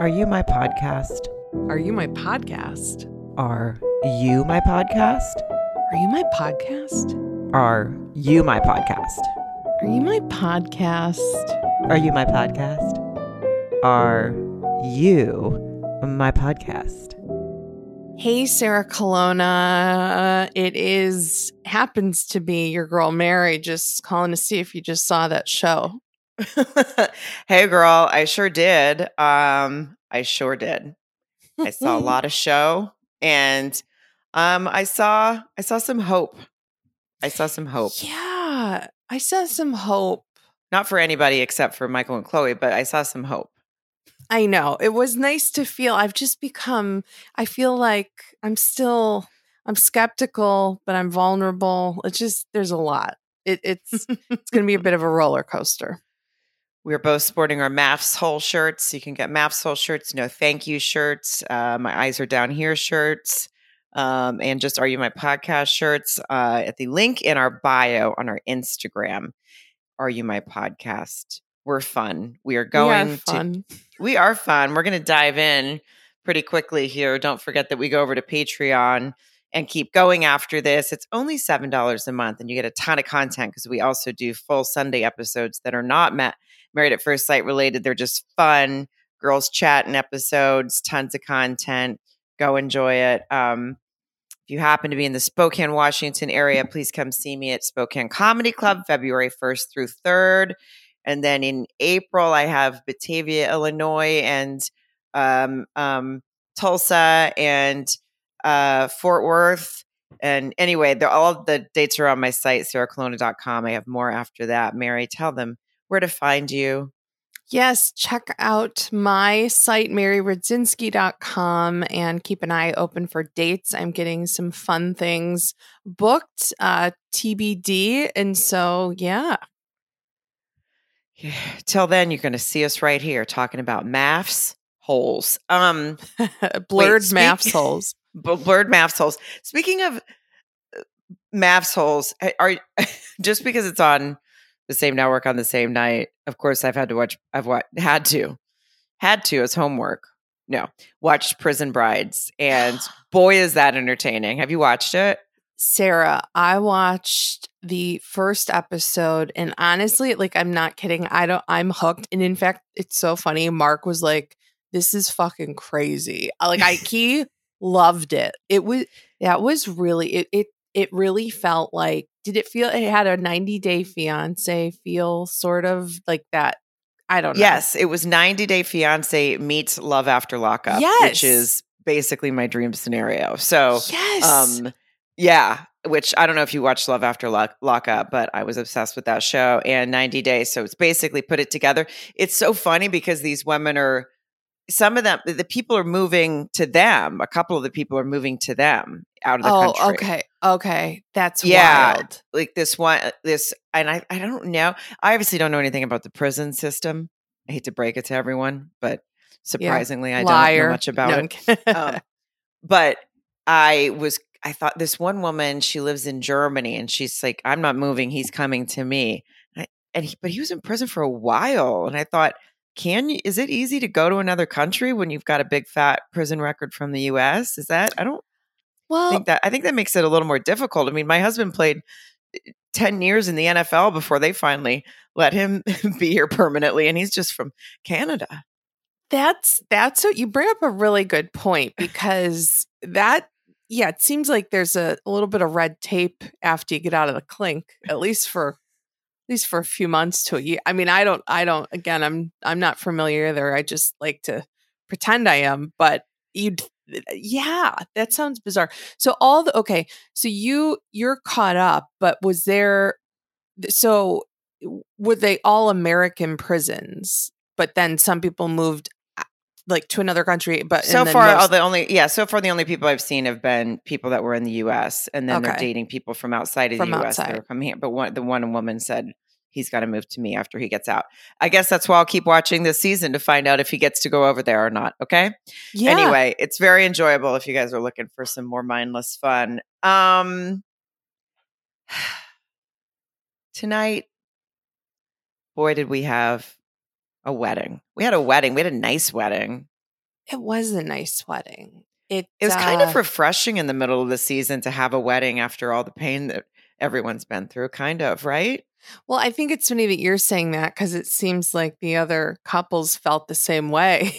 Are you my podcast? Are you my podcast? Are you my podcast? Are you my podcast? Are you my podcast? Are you my podcast? Are you my podcast? Are you my podcast? Hey, Sarah Colonna. It is happens to be your girl Mary. Just calling to see if you just saw that show. hey, girl, I sure did. Um, I sure did. I saw a lot of show, and um, I saw I saw some hope. I saw some hope. Yeah, I saw some hope. Not for anybody except for Michael and Chloe, but I saw some hope. I know. It was nice to feel I've just become I feel like I'm still I'm skeptical, but I'm vulnerable. It's just there's a lot. It, it's it's going to be a bit of a roller coaster. We're both sporting our MAFS hole shirts. You can get MAFS hole shirts, no thank you shirts, uh, my eyes are down here shirts, um, and just are you my podcast shirts uh, at the link in our bio on our Instagram. Are you my podcast? We're fun. We are going we are fun. to. We are fun. We're going to dive in pretty quickly here. Don't forget that we go over to Patreon and keep going after this. It's only $7 a month, and you get a ton of content because we also do full Sunday episodes that are not met, Married at First Sight related. They're just fun, girls chatting episodes, tons of content. Go enjoy it. Um, if you happen to be in the Spokane, Washington area, please come see me at Spokane Comedy Club February 1st through 3rd. And then in April, I have Batavia, Illinois, and um, um, Tulsa and uh, Fort Worth. And anyway, all the dates are on my site, sarahcolonna.com. I have more after that. Mary, tell them where to find you. Yes, check out my site, maryradzinski.com, and keep an eye open for dates. I'm getting some fun things booked, uh, TBD. And so, yeah. yeah. Till then, you're going to see us right here talking about MAFS holes. Um, blurred wait, MAFS holes. blurred MAFS holes. Speaking of uh, MAFS holes, are just because it's on the same network on the same night. Of course, I've had to watch. I've what had to, had to as homework. No, watched Prison Brides, and boy, is that entertaining. Have you watched it? Sarah, I watched the first episode and honestly, like I'm not kidding, I don't I'm hooked. And in fact, it's so funny. Mark was like, This is fucking crazy. Like I he loved it. It was that was really it it it really felt like did it feel it had a 90 day fiance feel sort of like that i don't know. Yes it was 90 day fiance meets love after lockup yes. which is basically my dream scenario. So yes. um yeah which i don't know if you watched love after lock, lockup but i was obsessed with that show and 90 days. So it's basically put it together. It's so funny because these women are some of them the people are moving to them a couple of the people are moving to them out of the oh, country. okay okay that's yeah wild. like this one this and I, I don't know i obviously don't know anything about the prison system. I hate to break it to everyone but surprisingly yeah. i don't know much about no, it. um, but i was i thought this one woman she lives in germany and she's like i'm not moving he's coming to me. And, I, and he, but he was in prison for a while and i thought can you is it easy to go to another country when you've got a big fat prison record from the US is that I don't well think that I think that makes it a little more difficult. I mean my husband played eh, 10 years in the NFL before they finally let him be here permanently and he's just from Canada. That's that's what you bring up a really good point because that yeah it seems like there's a, a little bit of red tape after you get out of the clink at least for least for a few months to a year. I mean, I don't, I don't. Again, I'm, I'm not familiar either. I just like to pretend I am. But you'd, yeah, that sounds bizarre. So all the okay. So you, you're caught up. But was there? So were they all American prisons? But then some people moved like to another country but so far most- all the only yeah so far the only people i've seen have been people that were in the us and then Okay. they're dating people from outside of From the us that are coming here but one the one woman said he's got to move to me after he gets out i guess that's why i'll keep watching this season to find out if he gets to go over there or not okay yeah. anyway it's very enjoyable if you guys are looking for some more mindless fun um tonight boy did we have a wedding we had a wedding we had a nice wedding It was a nice wedding. It, It was kind uh, of refreshing in the middle of the season to have a wedding after all the pain that everyone's been through, kind of, right? Well, I think it's funny that you're saying that because it seems like the other couples felt the same way.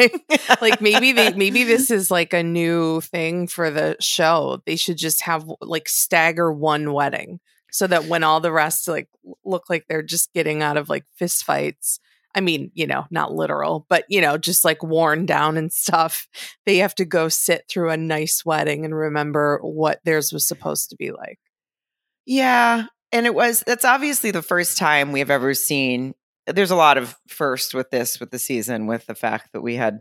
like maybe they maybe this is like a new thing for the show. They should just have like stagger one wedding so that when all the rest like look like they're just getting out of like fist fights. I mean, you know, not literal, but you know, just like worn down and stuff. They have to go sit through a nice wedding and remember what theirs was supposed to be like. Yeah. And it was, that's obviously the first time we've ever seen. There's a lot of first with this, with the season, with the fact that we had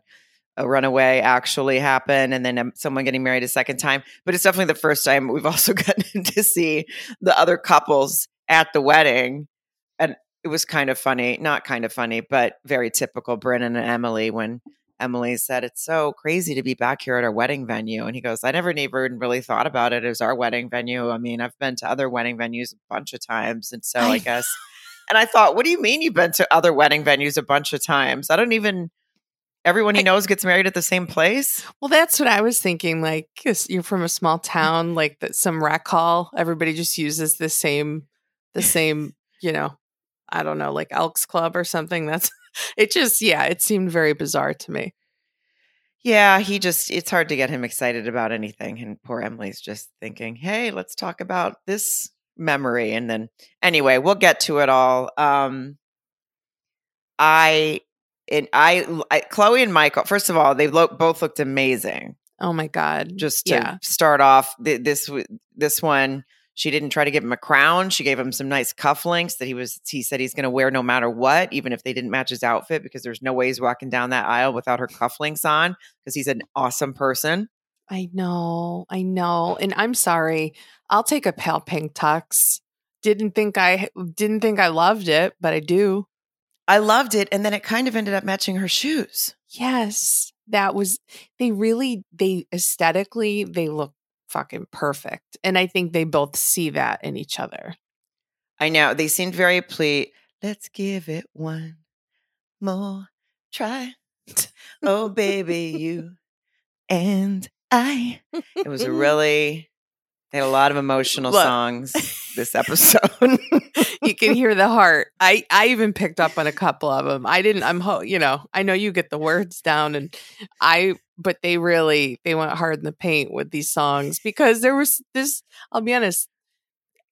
a runaway actually happen and then um, someone getting married a second time. But it's definitely the first time we've also gotten to see the other couples at the wedding. It was kind of funny, not kind of funny, but very typical Brennan and Emily when Emily said, It's so crazy to be back here at our wedding venue. And he goes, I never even really thought about it as our wedding venue. I mean, I've been to other wedding venues a bunch of times. And so I, I- guess, and I thought, What do you mean you've been to other wedding venues a bunch of times? I don't even, everyone he knows gets married at the same place. Well, that's what I was thinking. Like, you're from a small town, like that some rec hall, everybody just uses the same, the same, you know, I don't know, like Elks Club or something. That's it. Just yeah, it seemed very bizarre to me. Yeah, he just, it's hard to get him excited about anything. And poor Emily's just thinking, hey, let's talk about this memory. And then, anyway, we'll get to it all. Um, I, and I, I Chloe and Michael, first of all, they look, both looked amazing. Oh my god! Just to yeah, start off, th- this, this one, she didn't try to give him a crown. She gave him some nice cufflinks that he was, he said he's going to wear no matter what, even if they didn't match his outfit, because there's no way he's walking down that aisle without her cufflinks on, because he's an awesome person. I know, I know, and I'm sorry. I'll take a pale pink tux. Didn't think I didn't think I loved it, but I do. I loved it. And then it kind of ended up matching her shoes. Yes, that was. They really they aesthetically they look fucking perfect, and I think they both see that in each other. I know. They seemed very ple. Let's give it one more try. Oh, baby, you and I. It was a really, they had a lot of emotional Look. songs this episode. you can hear the heart. I I even picked up on a couple of them. I didn't. I'm ho- you know I know you get the words down, and I but they really they went hard in the paint with these songs because there was this. I'll be honest.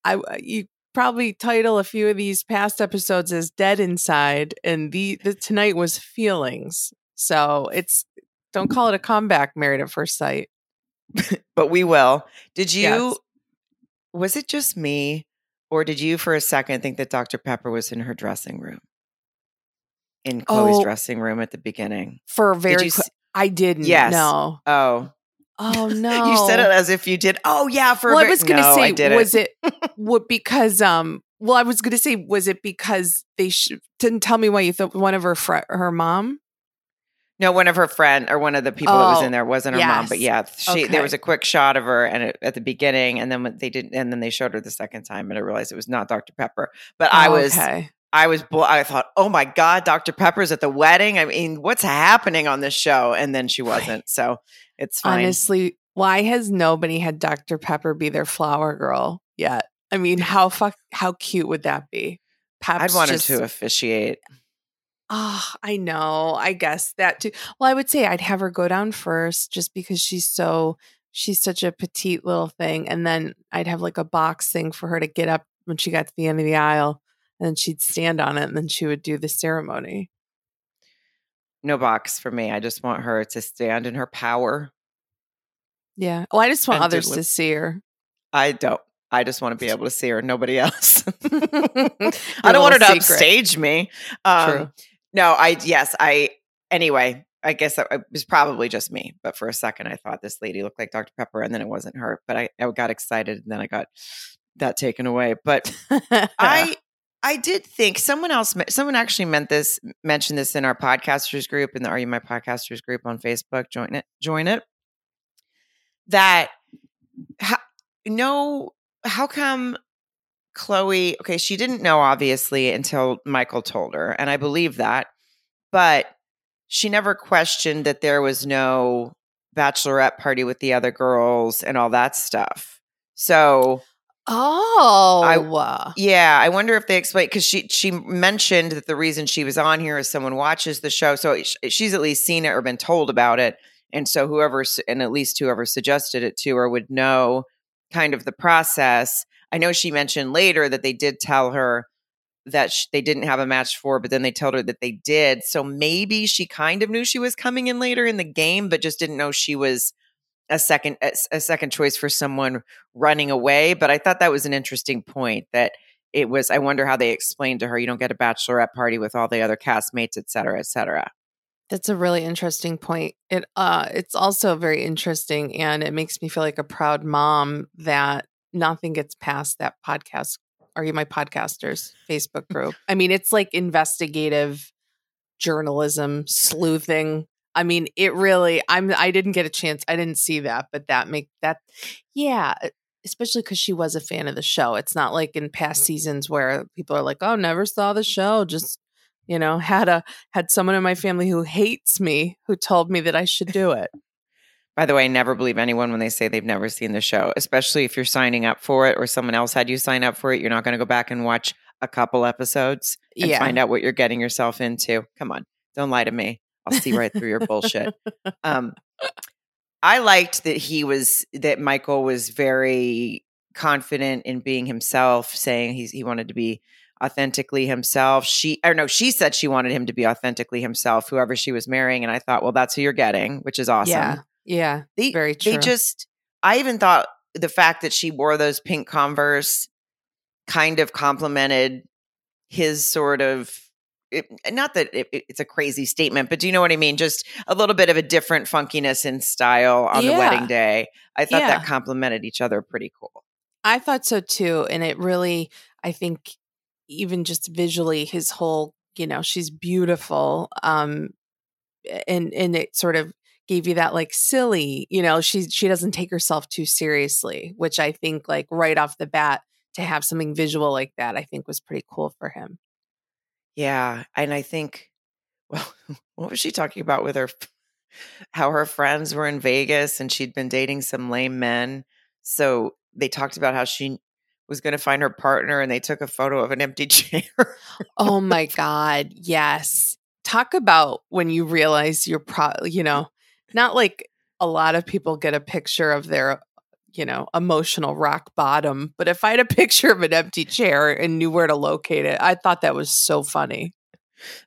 I you probably title a few of these past episodes as "Dead Inside," and the the tonight was feelings. So it's don't call it a comeback. Married at first sight. but we will. Did you, Yes. was it just me or did you for a second think that Dr. Pepper was in her dressing room? In Chloe's Oh. dressing room at the beginning? For very, you qui- s- I didn't. Yes. No. Oh, Oh no. you said it as if you did. Oh, yeah. For a well, I was going to No, say, was it what because um? Well, I was going to say, was it because they sh- didn't tell me why you thought one of her fr- her mom? No, one of her friend or one of the people that was Oh, in there wasn't her mom, but yeah, yes. she there was a quick shot of her and it, at the beginning, and then they didn't, and then they showed her the second time, and I realized it was not Dr. Pepper. But I oh, was, okay. I was, I thought, oh my god, Dr. Pepper's at the wedding. I mean, what's happening on this show? And then she wasn't, so it's fine. Honestly, why has nobody had Dr. Pepper be their flower girl yet? I mean, how fuck how cute would that be? I'd Pep's want her just- to officiate. Oh, I know. I guess that too. Well, I would say I'd have her go down first just because she's so she's such a petite little thing. And then I'd have like a box thing for her to get up when she got to the end of the aisle and then she'd stand on it and then she would do the ceremony. No box for me. I just want her to stand in her power. Yeah. Oh, I just want others to see her. I don't. I just want to be able to see her. Nobody else. I don't want her to upstage me. Um, True. No, I yes, I anyway. I guess it was probably just me, but for a second I thought this lady looked like Dr. Pepper, and then it wasn't her. But I, I got excited, and then I got that taken away. But I I did think someone else, someone actually meant this, mentioned this in our podcasters group in the Are You My Podcasters group on Facebook. Join it, join it. That how, no, how come Chloe? Okay, she didn't know obviously until Michael told her, and I believe that. But she never questioned that there was no bachelorette party with the other girls and all that stuff. So Oh, I, yeah, I wonder if they explain because she she mentioned that the reason she was on here is someone watches the show, so she's at least seen it or been told about it, and so whoever and at least whoever suggested it to her would know kind of the process. I know she mentioned later that they did tell her that sh- they didn't have a match for, but then they told her that they did. So maybe she kind of knew she was coming in later in the game, but just didn't know she was a second a second choice for someone running away. But I thought that was an interesting point that it was. I wonder how they explained to her you don't get a bachelorette party with all the other castmates, et cetera, et cetera. That's a really interesting point. It uh it's also very interesting and it makes me feel like a proud mom that nothing gets past that podcast are you my podcasters Facebook group. I mean, it's like investigative journalism, sleuthing. I mean, it really I'm I didn't get a chance. I didn't see that, but that make that yeah, especially cuz she was a fan of the show. It's not like in past mm-hmm. seasons where people are like, "Oh, never saw the show." Mm-hmm. Just you know, had a had someone in my family who hates me who told me that I should do it. By the way, I never believe anyone when they say they've never seen the show, especially if you're signing up for it or someone else had you sign up for it. You're not going to go back and watch a couple episodes and Yeah. find out what you're getting yourself into. Come on, don't lie to me. I'll see right through your bullshit. Um, I liked that he was that Michael was very confident in being himself, saying he's he wanted to be authentically himself. She or no, she said she wanted him to be authentically himself, whoever she was marrying. And I thought, well, that's who you're getting, which is awesome. Yeah. Yeah. They, Very They just, I even thought the fact that she wore those pink Converse kind of complimented his sort of. It, not that it, it- it's a crazy statement, but do you know what I mean? Just a little bit of a different funkiness in style on the wedding day. I thought Yeah. that complemented each other pretty cool. I thought so too. And it really, I think, even just visually, his whole, you know, she's beautiful. Um, and and it sort of gave you that like silly, you know, she she doesn't take herself too seriously, which I think like right off the bat to have something visual like that, I think was pretty cool for him. Yeah, and I think, well, what was she talking about with her? How her friends were in Vegas and she'd been dating some lame men. So they talked about how she was going to find her partner, and they took a photo of an empty chair. Oh my God. Yes. Talk about when you realize you're pro, you mm. know, not like a lot of people get a picture of their, you know, emotional rock bottom. But if I had a picture of an empty chair and knew where to locate it, I thought that was so funny.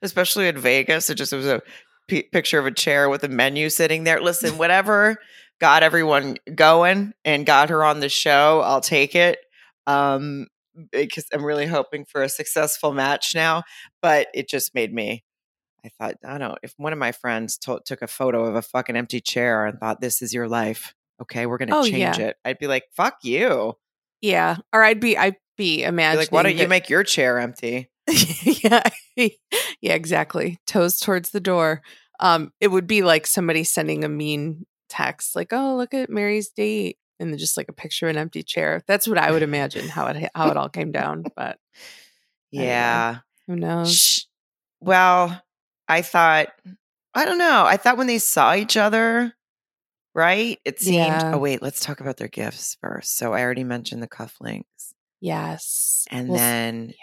especially in Vegas. It just was a p- picture of a chair with a menu sitting there. Listen, whatever got everyone going and got her on the show, I'll take it. Um, because I'm really hoping for a successful match now. But it just made me. I thought, I don't know, if one of my friends to- took a photo of a fucking empty chair and thought, this is your life, okay, we're going to Oh, change yeah. it, I'd be like, fuck you. Yeah. Or I'd be, I'd be Be imagining. like, why don't you make your chair empty? yeah. yeah, exactly. Toes towards the door. Um, it would be like somebody sending a mean text, like, "Oh, look at Mary's date," and just like a picture of an empty chair. That's what I would imagine how it how it all came down. But Anyway. Yeah. who knows? Well, I thought, I don't know. I thought when they saw each other, right? It seemed, Yeah. oh, wait, let's talk about their gifts first. So I already mentioned the cufflinks. Yes. And Well, then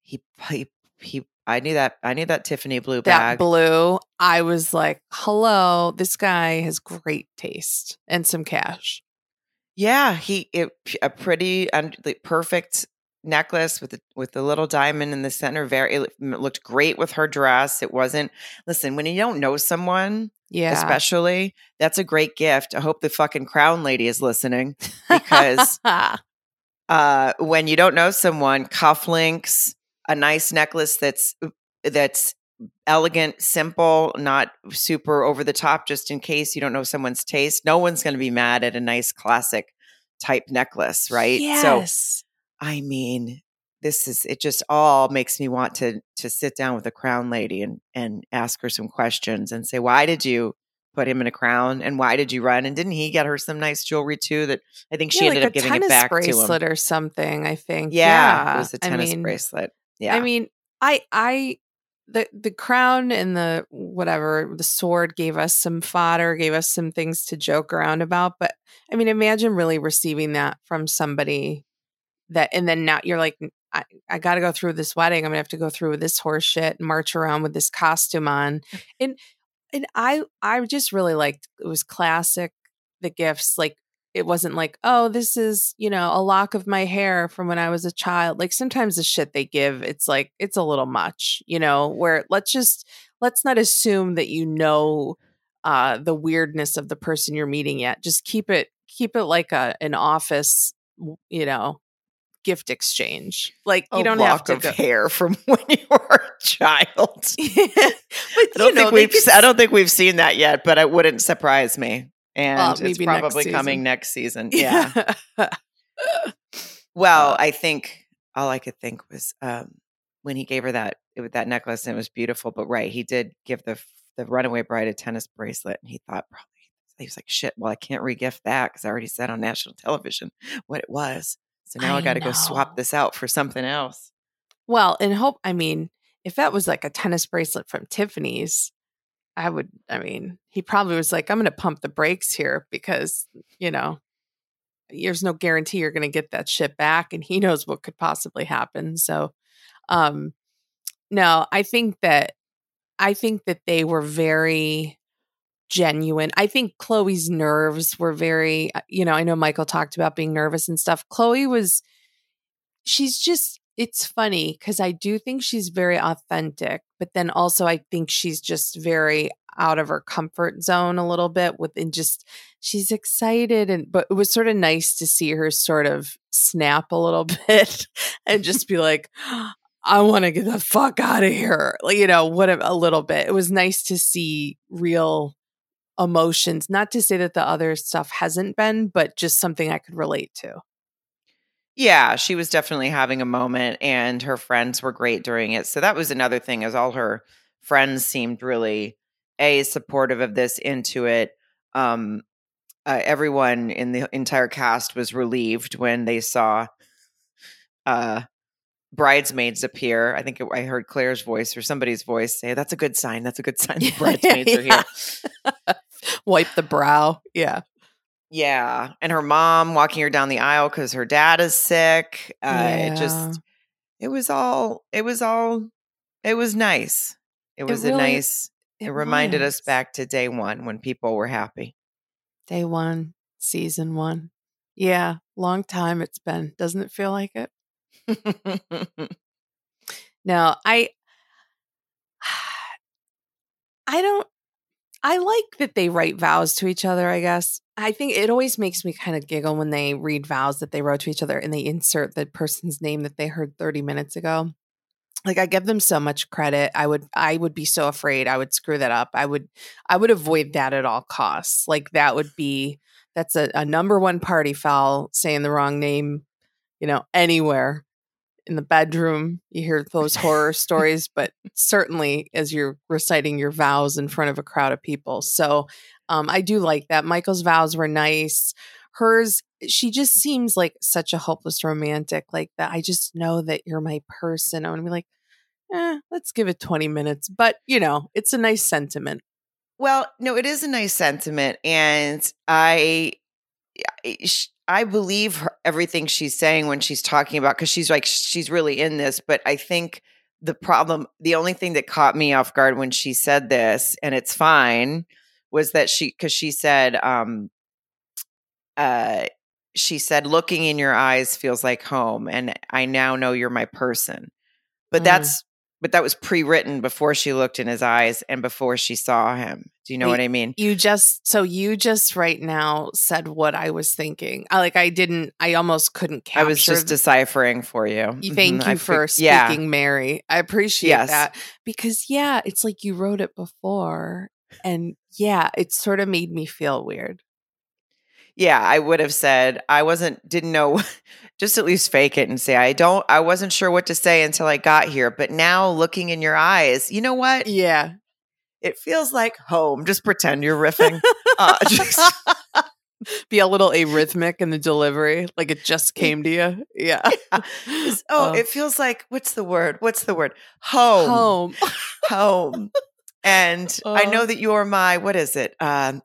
he, he, he, I knew that, I knew that Tiffany blue that bag. blue, I was like, "Hello, this guy has great taste and some cash." yeah. He, it, a pretty, un, the perfect necklace with the, with the little diamond in the center. Very, it looked great with her dress. It wasn't, listen, when you don't know someone, Yeah. especially. That's a great gift. I hope the fucking crown lady is listening because uh, when you don't know someone, cufflinks, a nice necklace that's that's elegant, simple, not super over the top, just in case you don't know someone's taste. No one's going to be mad at a nice classic type necklace, right? So Yes. I mean, this is it just all makes me want to to sit down with the crown lady and and ask her some questions and say, why did you put him in a crown and why did you run? And didn't he get her some nice jewelry too that I think she Yeah, ended like up a giving it back to him. bracelet or something. I think. Yeah, it was a I tennis mean, bracelet. Yeah. I mean, I I the the crown and the whatever the sword gave us some fodder, gave us some things to joke around about. But I mean, imagine really receiving that from somebody that, and then now you're like, I, I got to go through this wedding. I'm gonna have to go through with this horse shit and march around with this costume on. And and I I just really liked it was classic the gifts like it wasn't like oh this is you know a lock of my hair from when I was a child like sometimes the shit they give it's like it's a little much you know where let's just let's not assume that you know uh the weirdness of the person you're meeting yet just keep it keep it like a an office you know gift exchange. Like you a don't have to of go. hair from when you were a child. but I don't know, think we've could I don't think we've seen that yet, but it wouldn't surprise me. And Well, it's maybe next probably coming next season. Yeah. Well, Uh, I think all I could think was um, when he gave her that with that necklace, and it was beautiful. But right, he did give the the runaway bride a tennis bracelet, and he thought probably he was like, "Shit, well, I can't regift that because I already said on national television what it was. So now I, I got to go swap this out for something else." well, and hope I mean, if that was like a tennis bracelet from Tiffany's, I would. I mean, he probably was like, "I'm going to pump the brakes here because you know." There's no guarantee you're going to get that shit back, and he knows what could possibly happen. So, um, no, I think that I think that they were very genuine. I think Chloe's nerves were very, uh, you know, I know Michael talked about being nervous and stuff. Chloe was, she's just, it's funny because I do think she's very authentic, but then also I think she's just very out of her comfort zone a little bit within just, she's excited. And, but it was sort of nice to see her sort of snap a little bit and just be like, I want to get the fuck out of here. Like, you know, what a, a little bit. It was nice to see real emotions. Not to say that the other stuff hasn't been, but just something I could relate to. Yeah, she was definitely having a moment and her friends were great during it. So that was another thing is all her friends seemed really a supportive of this into it. Um uh, everyone in the entire cast was relieved when they saw uh bridesmaids appear. I think I heard Claire's voice or somebody's voice say that's a good sign. That's a good sign the bridesmaids are here. Wipe the brow. Yeah. Yeah, and her mom walking her down the aisle because her dad is sick. Uh, Yeah. It just, it was all, it was all, it was nice. It was a really- nice. It, reminded us back to day one when people were happy. Day one, season one. Yeah. Long time it's been. Doesn't it feel like it? No, I I don't I like that they write vows to each other, I guess. I think it always makes me kind of giggle when they read vows that they wrote to each other and they insert the person's name that they heard 30 minutes ago. Like I give them so much credit. I would I would be so afraid I would screw that up. I would I would avoid that at all costs. Like that would be that's a, a number one party foul saying the wrong name, you know, anywhere in the bedroom. You hear those horror stories, but certainly as you're reciting your vows in front of a crowd of people. So um, I do like that. Michael's vows were nice. Hers, she just seems like such a hopeless romantic. Like that, I just know that you're my person. I'm gonna be like, eh, let's give it 20 minutes. But you know, it's a nice sentiment. Well, no, it is a nice sentiment, and I, I- believe her, everything she's saying when she's talking about because she's like she's really in this. But I think the problem, the only thing that caught me off guard when she said this, and it's fine, was that she because she said, um, uh, she said, "Looking in your eyes feels like home, and I now know you're my person." But Mm. that's but that was pre-written before she looked in his eyes and before she saw him. Do you know Wait, what I mean? You just so you just right now said what I was thinking. I like I didn't. I almost couldn't capture. I was just the- deciphering for you. You- Thank Mhm, you I for fig- yeah. speaking, Mary. I appreciate Yes. that because yeah, it's like you wrote it before, and yeah, it sort of made me feel weird. Yeah, I would have said I wasn't didn't know just at least fake it and say I don't I wasn't sure what to say until I got here, but now looking in your eyes, you know what? Yeah, It feels like home. Just pretend you're riffing. uh, just Be a little arrhythmic in the delivery, like it just came to you. Yeah. It's- oh, Uh, it feels like what's the word? What's the word? Home. home. Home. And I know Uh. that you're my what is it? Um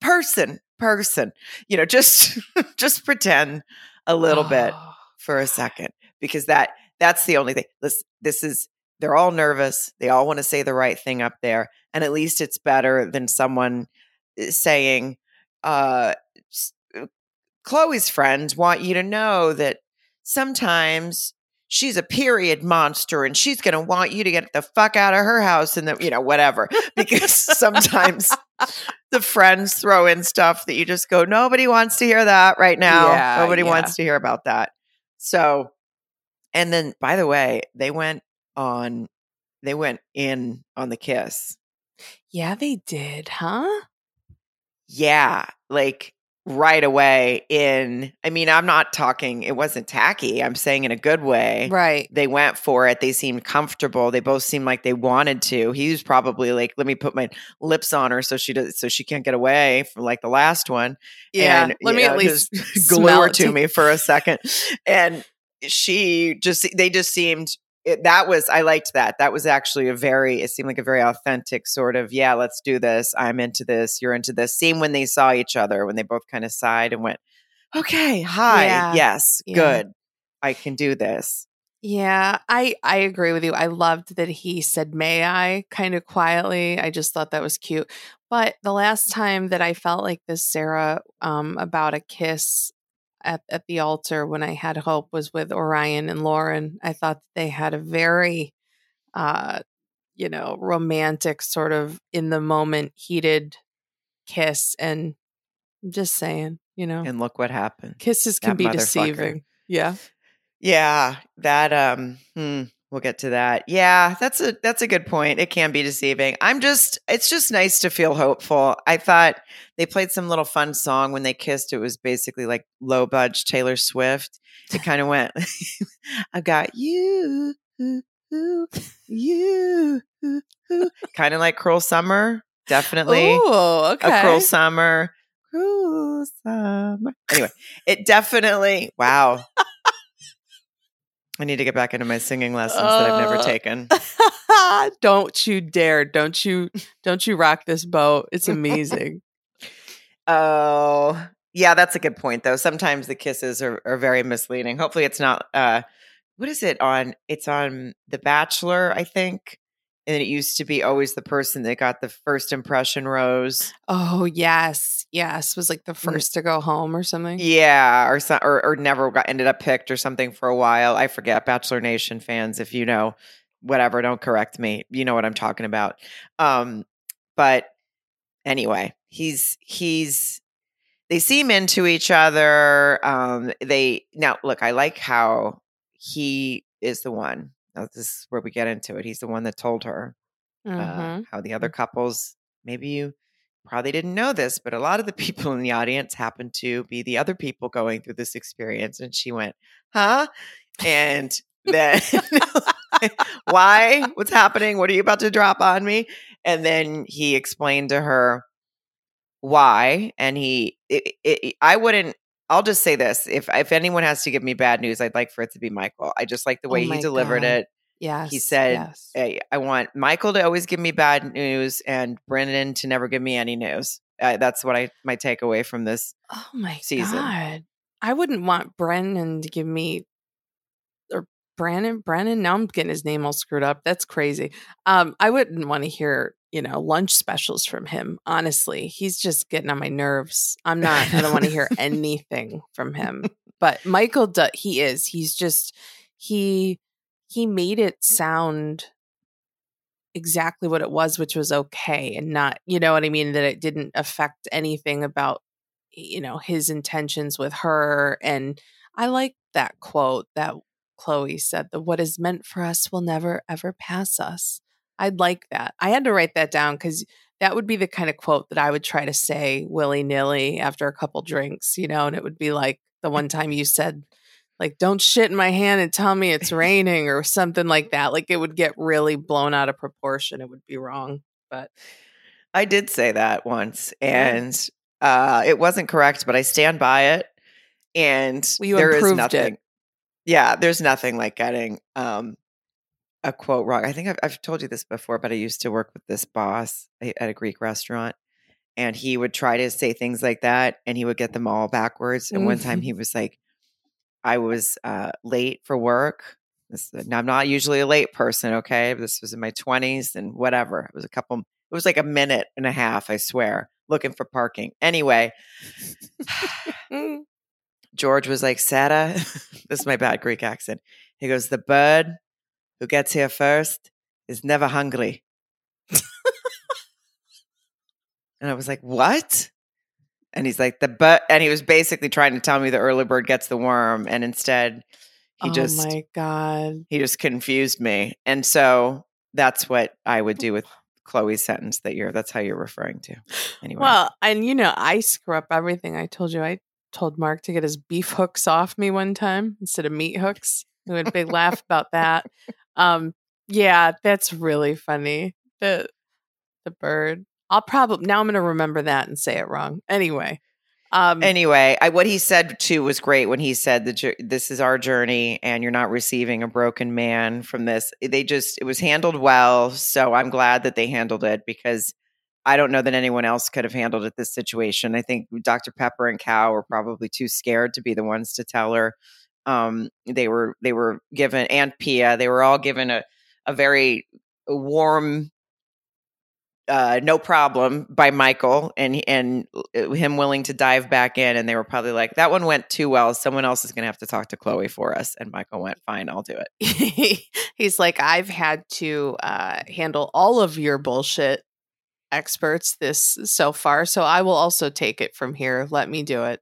person, person. You know, just just pretend a little bit Oh. for a second because that that's the only thing. This this is they're all nervous. They all want to say the right thing up there, and at least it's better than someone uh, saying, uh, uh, "Chloe's friends want you to know that sometimes." She's a period monster and she's going to want you to get the fuck out of her house and the, you know, whatever. Because sometimes the friends throw in stuff that you just go, nobody wants to hear that right now. Yeah, nobody yeah. wants to hear about that. So, and then by the way, they went on, they went in on the kiss. Yeah, they did, huh? Yeah. Like right away in, I mean, I'm not talking, it wasn't tacky. I'm saying in a good way. Right. They went for it. They seemed comfortable. They both seemed like they wanted to. He was probably like, "Let me put my lips on her so she does, so she can't get away from like the last one." Yeah. and, Let me know, at least glue her to me for a second. And she just, they just seemed, it, that was, I liked that. That was actually a very, it seemed like a very authentic sort of, yeah, let's do this. I'm into this. You're into this. Same when they saw each other, when they both kind of sighed and went, okay, hi, Yeah. yes, Yeah. good. I can do this. Yeah, I I agree with you. I loved that he said "May I" kind of quietly. I just thought that was cute. But the last time that I felt like this, Sarah, um, about a kiss at at the altar when I had hope was with Orion and Lauren. I thought they had a very, uh, you know, romantic sort of in the moment, heated kiss. And I'm just saying, you know, And look what happened. kisses can that be deceiving. Yeah. Yeah, that um hmm, we'll get to that. Yeah, that's a that's a good point. It can be deceiving. I'm just it's just nice to feel hopeful. I thought they played some little fun song when they kissed. It was basically like low budge Taylor Swift. It kind of went I got you you kind of like cruel summer. Definitely Oh, okay. a cruel summer. Cruel summer. Anyway, it definitely wow. I need to get back into my singing lessons that I've never Uh, taken. don't you dare. Don't you don't you rock this boat. It's amazing. Oh, yeah, that's a good point though. Sometimes the kisses are, are very misleading. Hopefully it's not uh what is it on it's on The Bachelor, I think. And it used to be always the person that got the first impression rose. oh, yes. Yes. Was like the first to go home or something. Yeah, or or or never got ended up picked or something for a while. I forget. Bachelor Nation fans, if you know, whatever, don't correct me. You know what I'm talking about. Um, but anyway, he's he's they seem into each other. Um, they now look. I like how he is the one. Now, this is where we get into it. He's the one that told her uh, Mhm. how the other couples maybe you probably didn't know this but a lot of the people in the audience happened to be the other people going through this experience and she went huh and then why what's happening what are you about to drop on me and then he explained to her why and he it, it, i wouldn't I'll just say this: if if anyone has to give me bad news, I'd like for it to be Michael. I just like the Oh way my he delivered God. it Yes. He said, yes. Hey, I want Michael to always give me bad news and Brendan to never give me any news. Uh, that's what I my takeaway from this. Oh my season. god! I wouldn't want Brennan to give me or Brandon. Brennan. Now I'm getting his name all screwed up. That's crazy. Um, I wouldn't want to hear you know lunch specials from him. Honestly, he's just getting on my nerves. I'm not. I don't want to hear anything from him. But Michael, do, he is. He's just he he made it sound exactly what it was, which was okay and not, you know what I mean? That it didn't affect anything about, you know, his intentions with her. And I like that quote that Chloe said, the what is meant for us will never ever pass us. I'd like that. I had to write that down because that would be the kind of quote that I would try to say willy nilly after a couple drinks, you know, and it would be like the one time you said, like, don't shit in my hand and tell me it's raining or something like that. Like, it would get really blown out of proportion. It would be wrong. But I did say that once, and Uh, it wasn't correct, but I stand by it. And Well, you there is improved it. nothing. Yeah, there's nothing like getting um, a quote wrong. I think I've, I've told you this before, but I used to work with this boss at a Greek restaurant, and he would try to say things like that, and he would get them all backwards. And one time he was like, "I was uh, late for work." This, now I'm not usually a late person. Okay, this was in my 20s, and whatever. It was a couple. It was like a minute and a half. I swear, looking for parking. Anyway. George was like, Sada, this is my bad Greek accent. He goes, The bird who gets here first is never hungry. and I was like, What? And he's like, The but, and he was basically trying to tell me the early bird gets the worm. And instead, he oh just, my god. he just confused me. And so that's what I would do with Chloe's sentence that you're, that's how you're referring to. Anyway. Well, and you know, I screw up everything. I told you I told Mark to get his beef hooks off me one time instead of meat hooks. We had a big laugh about that. Um, yeah, that's really funny. The the bird. I'll probably now I'm gonna remember that and say it wrong. Anyway. Um anyway, I, what he said too was great when he said that this is our journey and you're not receiving a broken man from this. They just it was handled well, so I'm glad that they handled it because I don't know that anyone else could have handled it this situation. I think Dr. Pepper and Cal were probably too scared to be the ones to tell her. Um, they were they were given and Pia, they were all given a a very warm uh, no problem by Michael and and uh, him willing to dive back in and they were probably like that one went too well someone else is going to have to talk to Chloe for us and Michael went fine I'll do it he's like, I've had to uh handle all of your bullshit experts this so far, so I will also take it from here. Let me do it.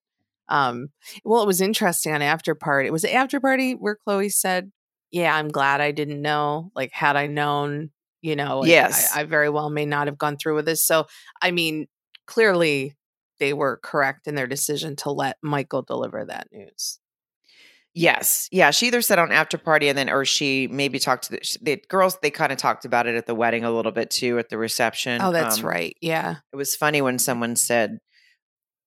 Um, well, it was interesting on after party. It was the after party where Chloe said, "Yeah, I'm glad I didn't know. Like, had I known, you know, Yes. I, I very well may not have gone through with this." So, I mean, clearly they were correct in their decision to let Michael deliver that news. yes yeah she either said on after party and then or she maybe talked to the, the girls they kind of talked about it at the wedding a little bit too at the reception Oh, that's Um, right. Yeah. it was funny when someone said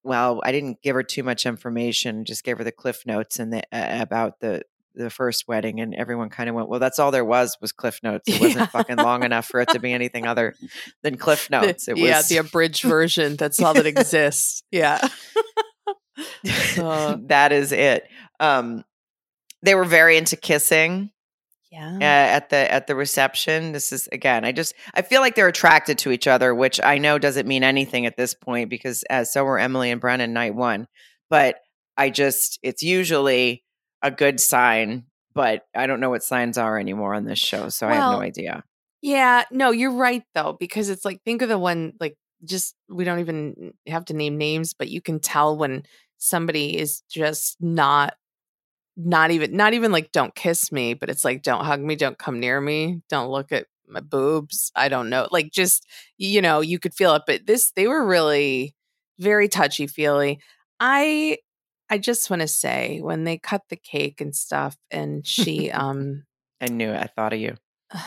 well I didn't give her too much information just gave her the cliff notes and the uh, about the the first wedding and everyone kind of went well that's all there was was cliff notes it wasn't Yeah. fucking long enough for it to be anything other than cliff notes it yeah, was the abridged version. That's all that exists. Yeah. Uh, that is it um they were very into kissing yeah. uh, at the at the reception. This is again i just i feel like they're attracted to each other which i know doesn't mean anything at this point because as so were emily and brennan night one. But i just it's usually a good sign but i don't know what signs are anymore on this show so i have no idea. Yeah, no, you're right though, because it's like think of the one like just we don't even have to name names, but you can tell when somebody is just not not even not even like don't kiss me, but it's like don't hug me, don't come near me, don't look at my boobs. I don't know. Like just you know, you could feel it, but this they were really very touchy feely. I I just want to say when they cut the cake and stuff and she um i knew it i thought of you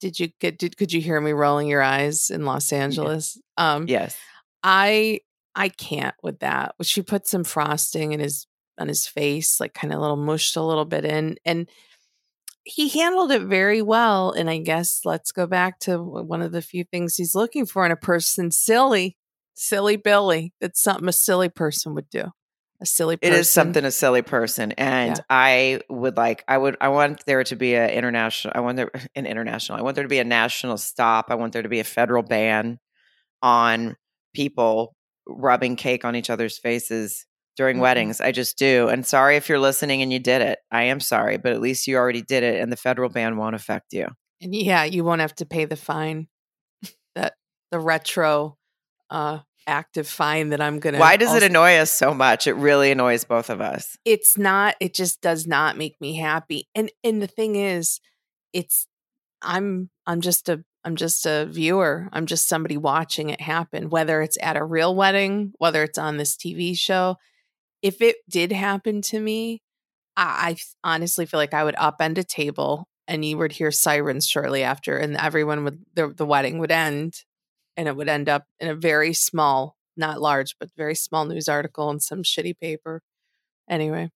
did you get did could you hear me rolling your eyes in Los Angeles? Um yes I I can't with that. She put some frosting in his on his face, like kind of a little mushed a little bit in and he handled it very well and I guess let's go back to one of the few things he's looking for in a person silly silly Billy. That's something a silly person would do. A silly person. It is something a silly person, and Yeah. I would like. I would. I want there to be a international. I want there an international. I want there to be a national stop. I want there to be a federal ban on people rubbing cake on each other's faces during Mhm. weddings. I just do. And sorry if you're listening and you did it. I am sorry, but at least you already did it, and the federal ban won't affect you. And yeah, you won't have to pay the fine. That the retro uh active fine that I'm gonna Why does it annoy us so much? It really annoys both of us. it's not it just does not make me happy. And and the thing is, it's I'm I'm just a I'm just a viewer. I'm just somebody watching it happen, whether it's at a real wedding, whether it's on this TV show. If it did happen to me, I, I honestly feel like I would upend a table and you would hear sirens shortly after, and everyone would the, the wedding would end. and it would end up in a very small, not large, but very small news article in some shitty paper. Anyway.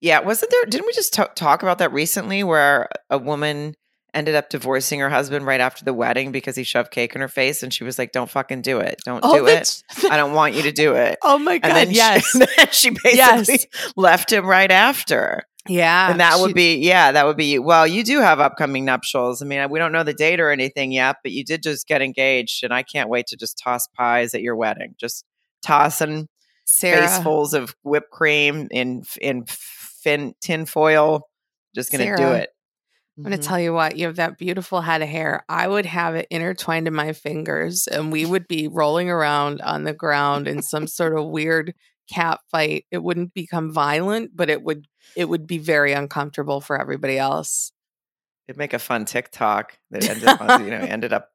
Yeah, wasn't there? Didn't we just t- talk about that recently where a woman ended up divorcing her husband right after the wedding because he shoved cake in her face and she was like, Don't fucking do it. Don't Oh, do it. I don't want you to do it. Oh my And god! then yes. she, she basically Yes. left him right after. yeah. and that she- would be, yeah, that would be, well, you do have upcoming nuptials. I mean, we don't know the date or anything yet, but you did just get engaged. And I can't wait to just toss pies at your wedding. Just tossing Sarah. facefuls of whipped cream in, in fin, tin foil. Just going to do it. I'm going to tell you what, you have that beautiful head of hair. I would have it intertwined in my fingers and we would be rolling around on the ground in some sort of weird cat fight. It wouldn't become violent, but it would it would be very uncomfortable for everybody else. It'd make a fun TikTok that ended up, you know, ended up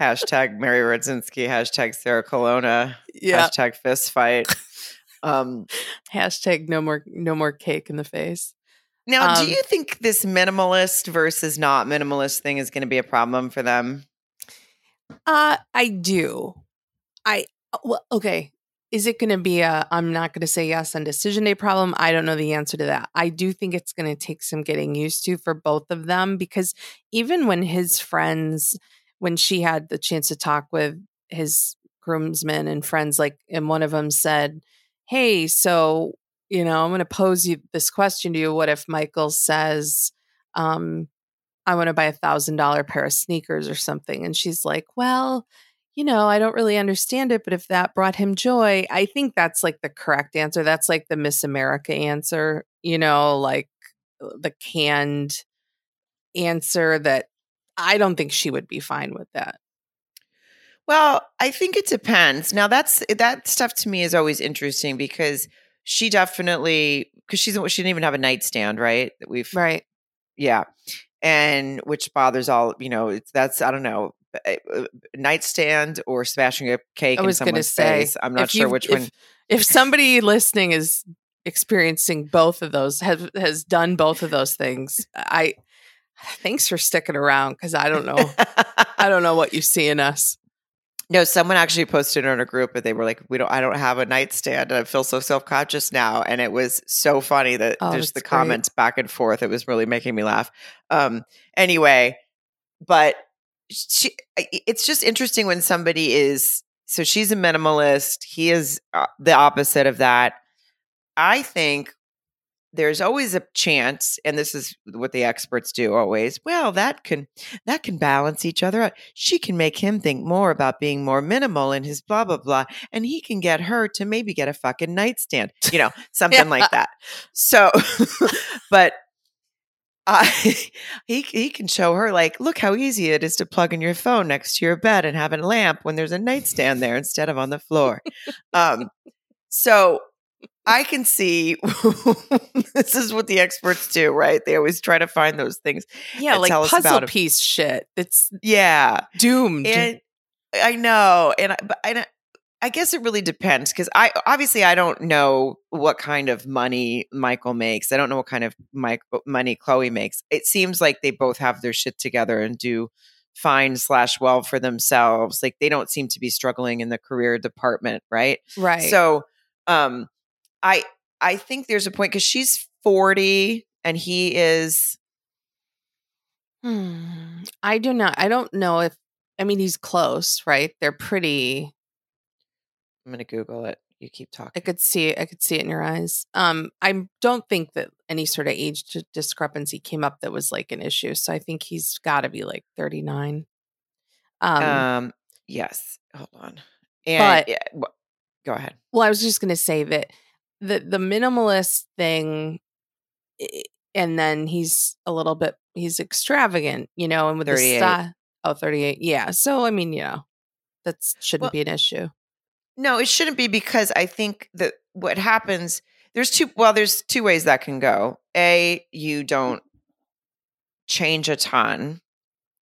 hashtag Mary Radzinski, hashtag Sarah Colonna, Yeah. hashtag fist fight. Um, Hashtag no more no more cake in the face. Now, Um, do you think this minimalist versus not minimalist thing is going to be a problem for them? Uh I do. I well okay. Is it going to be a I'm not going to say yes on decision day problem? I don't know the answer to that. I do think it's going to take some getting used to for both of them because even when his friends when she had the chance to talk with his groomsmen and friends like and one of them said, "Hey, so, you know, I'm going to pose you this question to you. What if Michael says um I want to buy a thousand dollar pair of sneakers or something. And she's like, Well, you know, I don't really understand it, but if that brought him joy, I think that's like the correct answer. That's like the Miss America answer, you know, like uh, the canned answer that I don't think she would be fine with that. Well, I think it depends. Now, that's that stuff to me is always interesting because she definitely because she's she didn't even have a nightstand, right? That we've Right. yeah, and which bothers all you know. It's that's I don't know uh, uh, nightstand or smashing a cake I in was going to someone's say, face. I'm not sure which if, one. If somebody listening is experiencing both of those, has has done both of those things, I thanks for sticking around because I don't know. I don't know what you see in us. No, someone actually posted in a group, and they were like, "We don't. I don't have a nightstand. I feel so self conscious now." And it was so funny that Oh, there's the great. comments back and forth. It was really making me laugh. Um, anyway, but she, it's just interesting when somebody is. So she's a minimalist. He is uh, the opposite of that. I think there's always a chance and this is what the experts do always well that can that can balance each other out. She can make him think more about being more minimal in his blah blah blah and he can get her to maybe get a fucking nightstand you know something like that. So but uh, he he can show her like look how easy it is to plug in your phone next to your bed and have a lamp when there's a nightstand there instead of on the floor. Um so I can see this is what the experts do, right? They always try to find those things. Yeah, like tell us puzzle piece shit. It's Yeah. doomed. And I know. And I, but I, I guess it really depends because I obviously I don't know what kind of money Michael makes. I don't know what kind of Mike, money Chloe makes. It seems like they both have their shit together and do fine slash well for themselves. Like they don't seem to be struggling in the career department, right? right. So, um, I I think there's a point because she's 40 and he is. Hmm. I do not. I don't know if. I mean, he's close, right? They're pretty. I'm gonna Google it. You keep talking. I could see. I could see it in your eyes. Um, I don't think that any sort of age discrepancy came up that was like an issue. So I think he's got to be like thirty nine. Um, Um, yes. Hold on. And But- yeah, go ahead. Well, I was just going to say that the the minimalist thing, eh, and then he's a little bit he's extravagant, you know, and with 38. the style. Oh, 38. Yeah. So I mean, you know, that shouldn't Well- be an issue. No, it shouldn't be because I think that what happens there's two well there's two ways that can go. A, you don't change a ton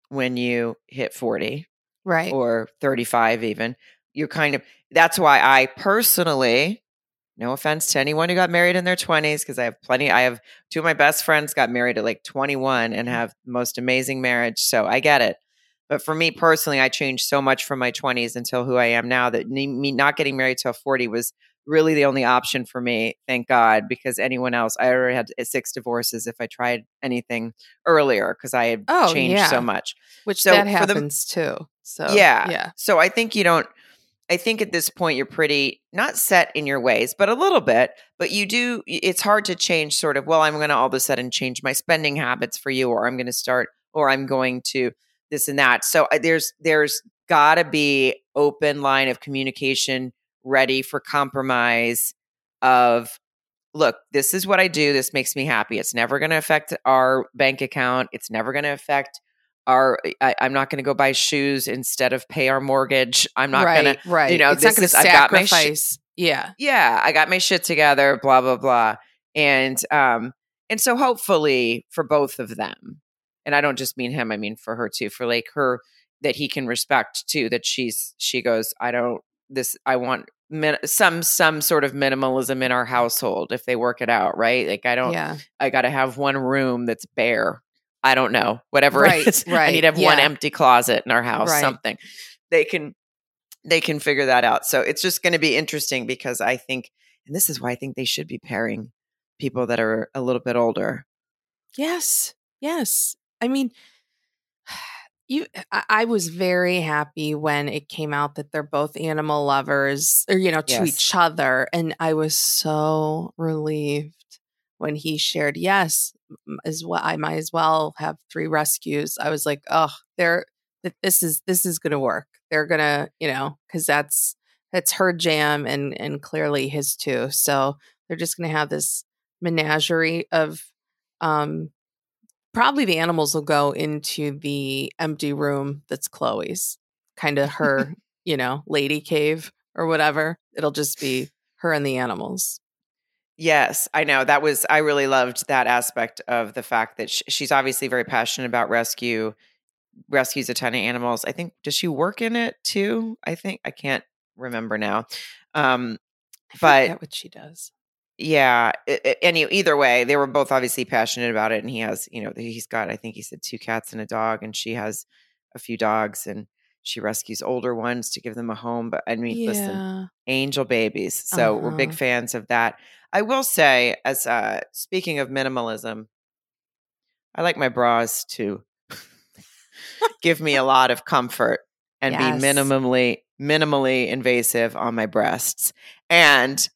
when you hit 40 Right. or 35 even. You're kind of that's why I personally no offense to anyone who got married in their 20s because I have plenty I have two of my best friends got married at like 21 and mm. have the most amazing marriage, so I get it. But for me personally, I changed so much from my 20s until who I am now that me not getting married till 40 was really the only option for me. Thank God, because anyone else, I already had eh, six divorces if I tried anything earlier because I had Oh, changed yeah. so much. Which So that for the- happens too. So Yeah. yeah. So I think you don't. I think at this point you're pretty not set in your ways, but a little bit. But you do. It's hard to change. Sort of. Well, I'm going to all of a sudden change my spending habits for you, or I'm going to start, or I'm going to this and that. So uh, there's there's got to be open line of communication, ready for compromise. Of look, this is what I do. This makes me happy. It's never going to affect our bank account. It's never going to affect our. I, I'm not going to go buy shoes instead of pay our mortgage. I'm not right, going to. right. You know, it's not this going is- to I've got my sh- sacrifice. yeah. Yeah, I got my shit together. Blah blah blah. And um and so hopefully for both of them, and I don't just mean him. I mean for her too. For like her that he can respect too. That she's she goes. I don't this. I want. Min- some some sort of minimalism in our household if they work it out right like i don't Yeah. I got to have one room that's bare. I don't know, whatever Right, it is. I right, need to have one empty closet in our house, Right. something. They can they can figure that out. So it's just going to be interesting because I think and this is why I think they should be pairing people that are a little bit older. Yes. Yes. I mean, you I, I was very happy when it came out that they're both animal lovers or you know to Yes. each other and I was so relieved when he shared yes as well I might as well have three rescues. I was like, "Oh, they're this is this is going to work. They're going to, you know, cuz that's that's her jam and and clearly his too. So they're just going to have this menagerie of um probably the animals will go into the empty room that's Chloe's, kind of her, you know, lady cave or whatever. It'll just be her and the animals. Yes, I know. That was I really loved that aspect of the fact that sh- she's obviously very passionate about rescue. Rescues a ton of animals. I think does she work in it too? I think I can't remember now. Um But- what she does. yeah, i- i- any either way, they were both obviously passionate about it and he has, you know, he's got I think he said two cats and a dog and she has a few dogs and she rescues older ones to give them a home, but I mean, listen, angel babies. So we're big Uh-huh. fans of that. I will say, as uh speaking of minimalism, I like my bras to give me a lot of comfort and Yes. be minimally minimally invasive on my breasts. And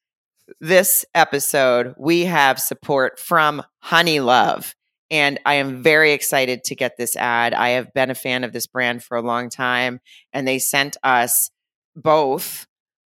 this episode, we have support from Honey Love. And I am very excited to get this ad. I have been a fan of this brand for a long time, and they sent us both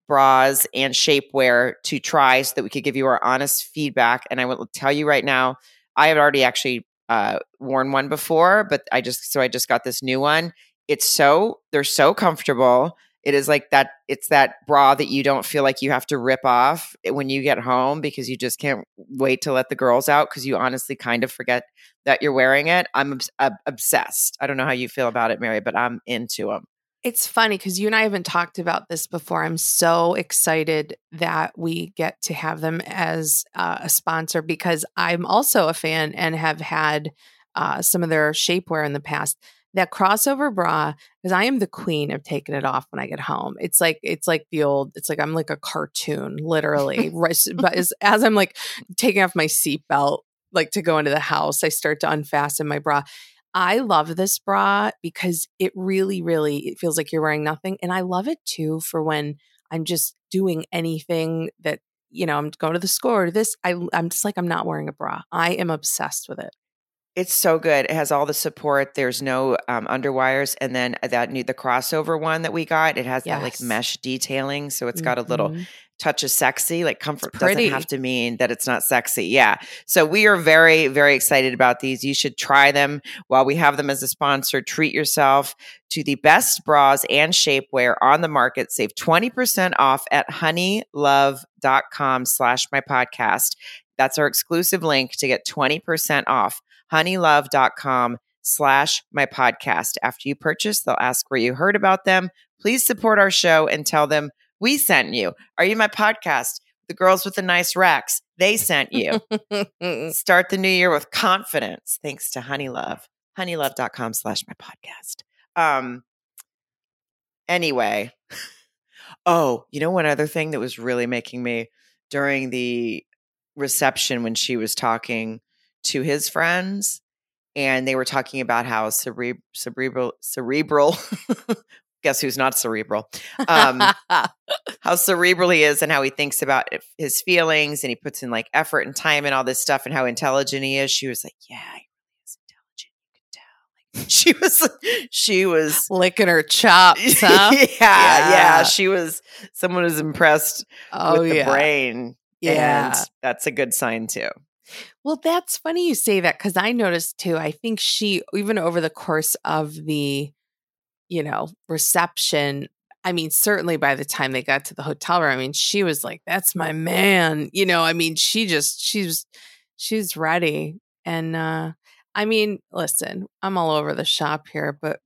bras and shapewear to try so that we could give you our honest feedback. And I will tell you right now, I have already actually uh, worn one before, but I just so I just got this new one. It's so they're so comfortable. It is like that. It's that bra that you don't feel like you have to rip off when you get home because you just can't wait to let the girls out because you honestly kind of forget that you're wearing it. I'm obs- obsessed. I don't know how you feel about it, Mary, but I'm into them. It's funny because you and I haven't talked about this before. I'm so excited that we get to have them as uh, a sponsor because I'm also a fan and have had uh, some of their shapewear in the past. That crossover bra, because I am the queen of taking it off when I get home. It's like it's like the old. It's like I'm like a cartoon, literally. right, but as, as I'm like taking off my seatbelt, like to go into the house, I start to unfasten my bra. I love this bra because it really, really it feels like you're wearing nothing. And I love it too for when I'm just doing anything that, you know, I'm going to the store or this. I, I'm just like, I'm not wearing a bra. I am obsessed with it. It's so good. It has all the support. There's no um, underwires, and then that new the crossover one that we got. It has that like mesh detailing, so it's got a little Mhm. touch of sexy. Like comfort doesn't have to mean that it's not sexy. Yeah. So we are very, very excited about these. You should try them while we have them as a sponsor. Treat yourself to the best bras and shapewear on the market. Save 20% off at honeylove.com slash my podcast. That's our exclusive link to get 20% off. Honeylove.com slash my podcast. After you purchase, they'll ask where you heard about them. Please support our show and tell them we sent you. Are you my podcast? The girls with the nice racks, they sent you. Start the new year with confidence thanks to Honeylove. Honeylove.com slash my podcast. Um anyway. Oh, you know one other thing that was really making me during the reception when she was talking to his friends and they were talking about how cere- cerebral cerebral guess who's not cerebral? Um, how cerebral he is and how he thinks about his feelings and he puts in like effort and time and all this stuff and how intelligent he is. She was like yeah he really is intelligent you can tell. Like she was she was licking her chops huh? yeah, yeah yeah. she was someone was impressed oh with the yeah. brain Yeah. and that's a good sign too Well, that's funny you say that because I noticed too. I think she, even over the course of the, you know, reception, I mean, certainly by the time they got to the hotel room, I mean, she was like, that's my man. You know, I mean, she just, she's, she's ready. And, uh, I mean, listen, I'm all over the shop here, but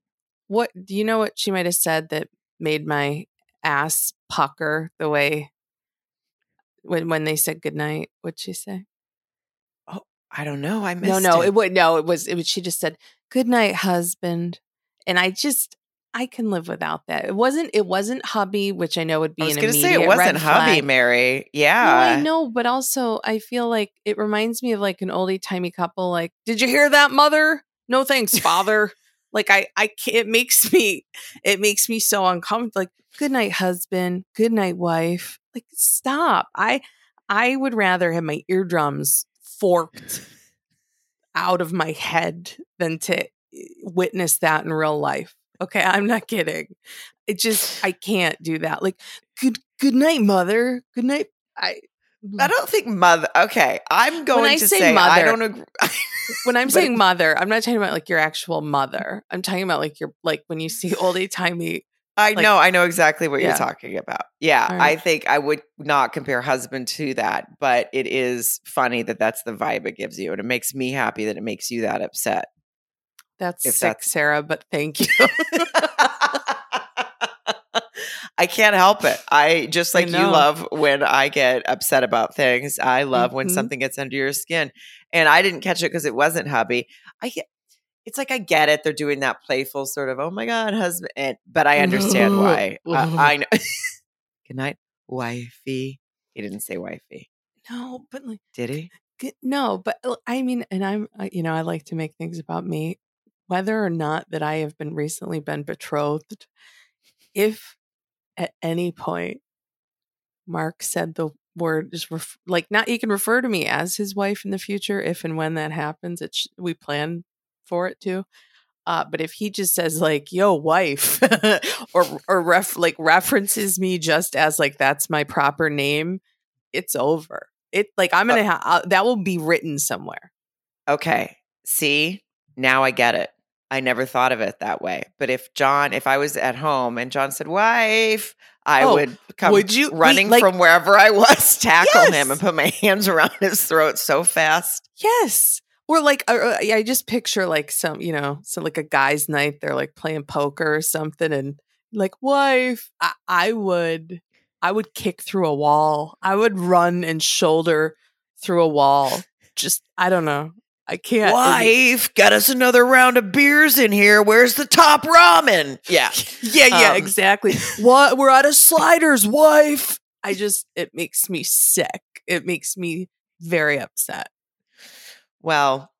what, do you know what she might have said that made my ass pucker the way when, when they said goodnight? What'd she say? I don't know i missed no no it. it would no it was it was she just said good night husband and i just i can live without that it wasn't it wasn't hubby which i know would be I was going to say it wasn't hubby, flag. Mary. no Yeah. i know but also i feel like it reminds me of like an oldie timey couple like did you hear that mother no thanks father like i i it makes me it makes me so uncomfortable like good night husband good night wife like stop i i would rather have my eardrums forked out of my head than to eh, witness that in real life. Okay, I'm not kidding. It just I can't do that. Like good good night, mother. Good night. I I don't think mother. Okay, I'm going I to say say, I don't agree. when I'm saying mother, I'm not talking about like your actual mother. I'm talking about like your like when you see oldie timey. I like- know, I know exactly what Yeah. you're talking about. Yeah, All I think I would not compare husband to that, but it is funny that that's the vibe it gives you, and it makes me happy that it makes you that upset. That's If sick, that's- Sarah, but thank you. I can't help it. I just I like you love when I get upset about things. I love when Mhm. something gets under your skin. And I didn't catch it because it wasn't hubby. I it's like I get it. They're doing that playful sort of, oh my God, husband. And, but I understand why. I, I know. Good night, wifey. He didn't say wifey, no, but like did he? No, but uh, I mean, and I'm, uh, you know, I like to make things about me, whether or not that I have been recently been betrothed. If at any point Mark said the word is ref- like not, he can refer to me as his wife in the future if and when that happens. It sh- we plan for it to. Uh, but if he just says like "yo wife" or or ref like references me just as like that's my proper name, it's over. It like I'm gonna ha- uh, that will be written somewhere. Okay. See, now I get it. I never thought of it that way. But if John, if I was at home and John said, wife, I Oh, would come would you- wait, running like- from wherever I was, tackle Yes. him and put my hands around his throat so fast. Yes. Or like uh, uh, I just picture like some you know so like a guy's night they're like playing poker or something and like wife I, I would I would kick through a wall. I would run and shoulder through a wall. Just I don't know. I can't it- Wife, got us another round of beers in here. Where's the top ramen? Yeah. yeah yeah Um, exactly. What we're out of sliders wife! I just it makes me sick. It makes me very upset Well,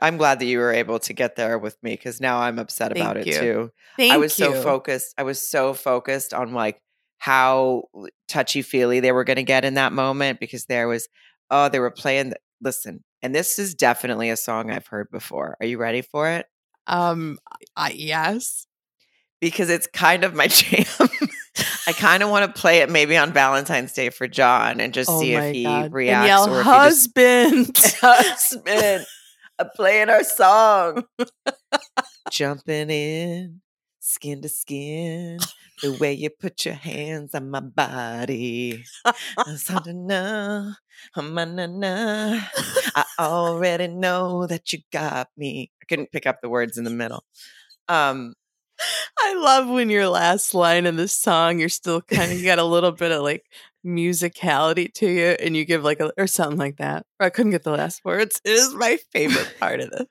I'm glad that you were able to get there with me because now I'm upset about Thank it too. thank I was you so focused. I was so focused on like how touchy feely they were going to get in that moment because there was, oh, they were playing. The, listen, and this is definitely a song I've heard before. Are you ready for it? um I yes Because it's kind of my jam. I kind of want to play it maybe on Valentine's Day for John and just oh see if he God. reacts and yell or if he just husband husband uh, playing our song. Jumping in, skin to skin, the way you put your hands on my body. Something na, um, na, na, na. I already know that you got me. I couldn't pick up the words in the middle. Um, I love when your last line in the song, you're still kind of, you got a little bit of like musicality to you and you give like a, or something like that. I couldn't get the last words. It is my favorite part of this.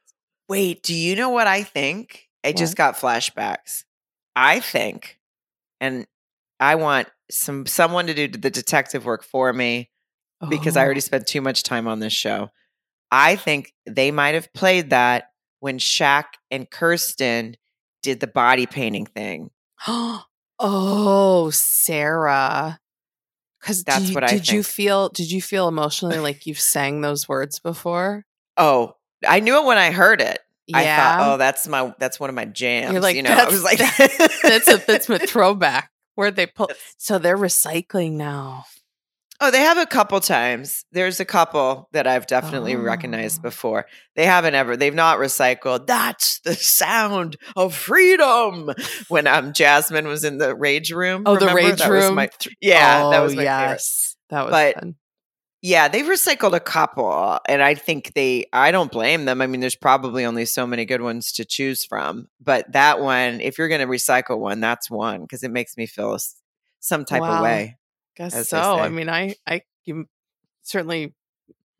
wait, do you know what I think? I just got flashbacks. I think, and I want some someone to do the detective work for me because I already Oh. spent too much time on this show. I think they might have played that when Shaq and Kirsten did the body painting thing. oh, Sarah. Because That's did, what I did you feel? Did you feel emotionally like you've sang those words before? Oh, I knew it when I heard it. Yeah, I thought, oh, that's my that's one of my jams. You're like, you know, I was like, that's a that's a throwback. Where they pull? So they're recycling now. Oh, they have a couple times. There's a couple that I've definitely recognized Oh. before. They haven't ever. They've not recycled. That's the sound of freedom. When um Jasmine was in the rage room. Oh, the rage That was room. my- yeah, that Oh, was my favorite. yes. That was But- fun. Yeah, they've recycled a couple, and I think they. I don't blame them. I mean, there's probably only so many good ones to choose from, but that one, if you're going to recycle one, that's one because it makes me feel some type Wow. of way. Guess so. I mean, I, I, you, certainly,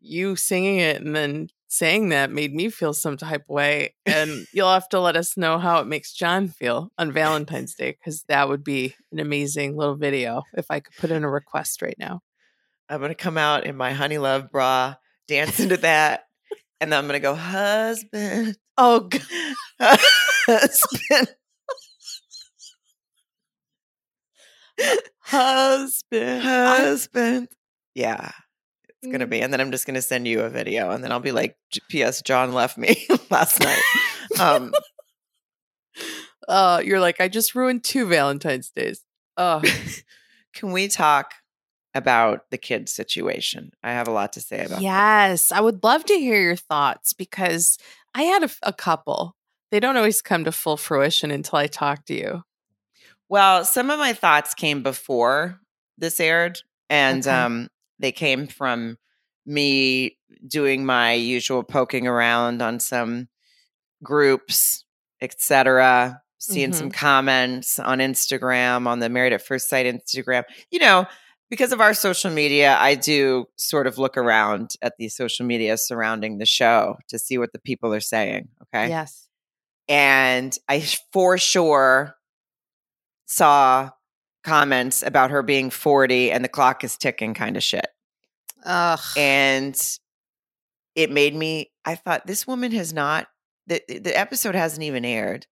you singing it and then saying that made me feel some type of way. And you'll have to let us know how it makes John feel on Valentine's Day because that would be an amazing little video if I could put in a request right now. I'm going to come out in my honey love bra, dance into that, and then I'm going to go, husband, Oh, God. husband. Uh, husband. Husband. Yeah, it's gonna Mm. be. And then I'm just gonna send you a video, and then I'll be like, "P.S. John left me last night." Um, uh, you're like, I just ruined two Valentine's days. Oh, can we talk about the kids situation? I have a lot to say about. that. Yes, I would love to hear your thoughts because I had a couple. They don't always come to full fruition until I talk to you. Well, some of my thoughts came before this aired, and Okay. um, they came from me doing my usual poking around on some groups, etc. Seeing some comments on Instagram, on the Married at First Sight Instagram. You know, because of our social media, I do sort of look around at the social media surrounding the show to see what the people are saying. Okay Yes. and I for sure saw comments about her being 40 and the clock is ticking kind of shit. Ugh. And it made me I thought this woman has not the the episode hasn't even aired.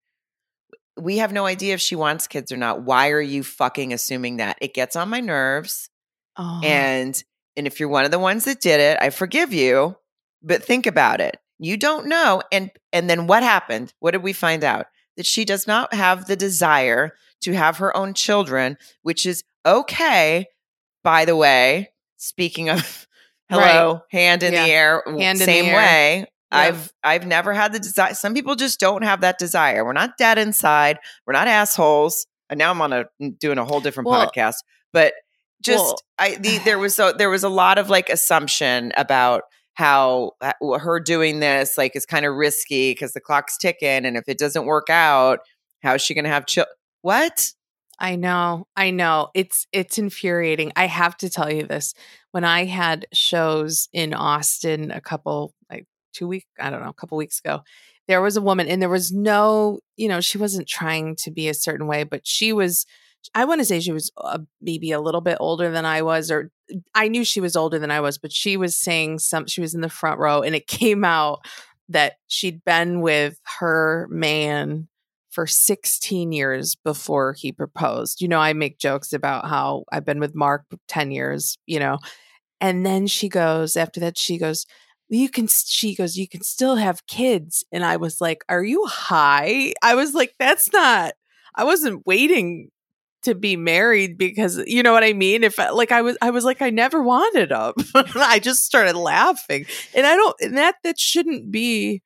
We have no idea if she wants kids or not. Why are you fucking assuming that? It gets on my nerves. Oh. And and if you're one of the ones that did it, I forgive you, but think about it. You don't know and and then what happened? What did we find out? That she does not have the desire to have her own children, which is okay. By the way, speaking of hello, hand in Yeah. the air, Hand the same air. way. I've I've never had the desire. Some people just don't have that desire. We're not dead inside. We're not assholes. And now I'm on a doing a whole different Well- podcast. But just Well- I the, there was so there was a lot of like assumption about how her doing this like is kind of risky because the clock's ticking and if it doesn't work out, how is she going to have children? What? I know. I know. It's it's infuriating. I have to tell you this. When I had shows in Austin a couple like 2 week, I don't know, a couple weeks ago, there was a woman and there was no, you know, she wasn't trying to be a certain way, but she was I want to say she was uh, maybe a little bit older than I was or I knew she was older than I was, but she was saying some she was in the front row and it came out that she'd been with her man for 16 years before he proposed. You know, I make jokes about how I've been with Mark 10 years, you know. And then she goes, after that, she goes, you can, she goes, you can still have kids. And I was like, are you high? I was like, that's not, I wasn't waiting to be married because you know what I mean. If I, like I was, I was like, I never wanted them. I just started laughing, and I don't. And that that shouldn't be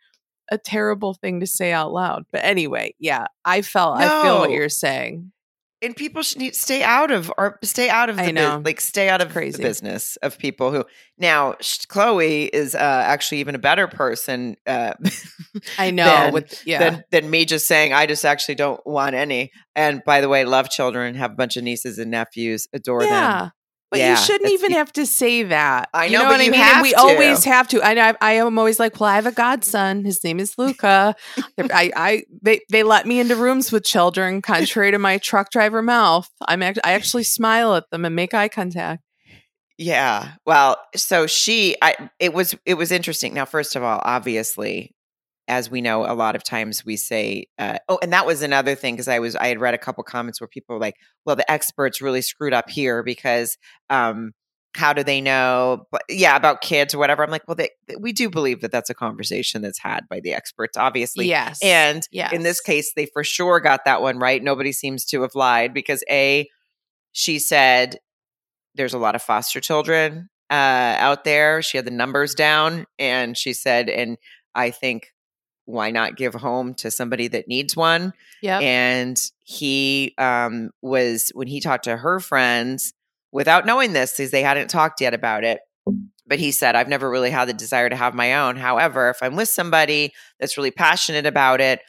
a terrible thing to say out loud. But anyway, yeah, I felt I feel what you're saying. and people should need, stay out of or stay out of the I know. like stay out of crazy. the business of people who now sh- Chloe is uh, actually even a better person uh, I know. than, with yeah, than than me just saying I just actually don't want any. And by the way, love children, have a bunch of nieces and nephews, adore them. But Yeah, you shouldn't even have to say that. I You know, know but what I mean? and we to. always have to. I know. I am always like, well, I have a godson. His name is Luca. I, I, they, they let me into rooms with children, contrary to my truck driver mouth. I'm, act- I actually smile at them and make eye contact. Yeah. Well, so she I it was it was interesting. Now, first of all, obviously, as we know, a lot of times we say, uh, oh, and that was another thing because I was I had read a couple comments where people were like, well, the experts really screwed up here because um how do they know but yeah about kids or whatever i'm like well they, we do believe that that's a conversation that's had by the experts obviously Yes. and yes. in this case, they for sure got that one right. Nobody seems to have lied because A, she said there's a lot of foster children uh, out there. She had the numbers down and she said, and I think why not give home to somebody that needs one? Yeah. And he um, was, when he talked to her friends, without knowing this, because they hadn't talked yet about it, but he said, I've never really had the desire to have my own. However, if I'm with somebody that's really passionate about it,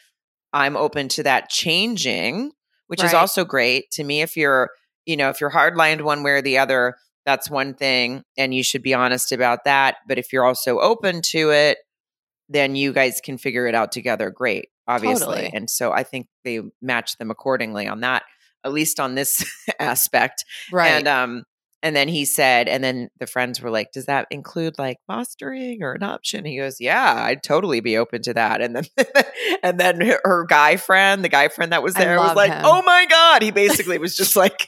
I'm open to that changing, which is also great. To me, if you're, you know, if you're hardlined one way or the other, that's one thing. And you should be honest about that. But if you're also open to it, then you guys can figure it out together. Great, obviously. Totally. And so I think they match them accordingly on that, at least on this aspect. right. And um, and then he said, and then the friends were like, "Does that include like fostering or adoption?" He goes, "Yeah, I'd totally be open to that." And then, and then her, guy friend, the guy friend that was there, was like, him. "Oh my god!" He basically was just like,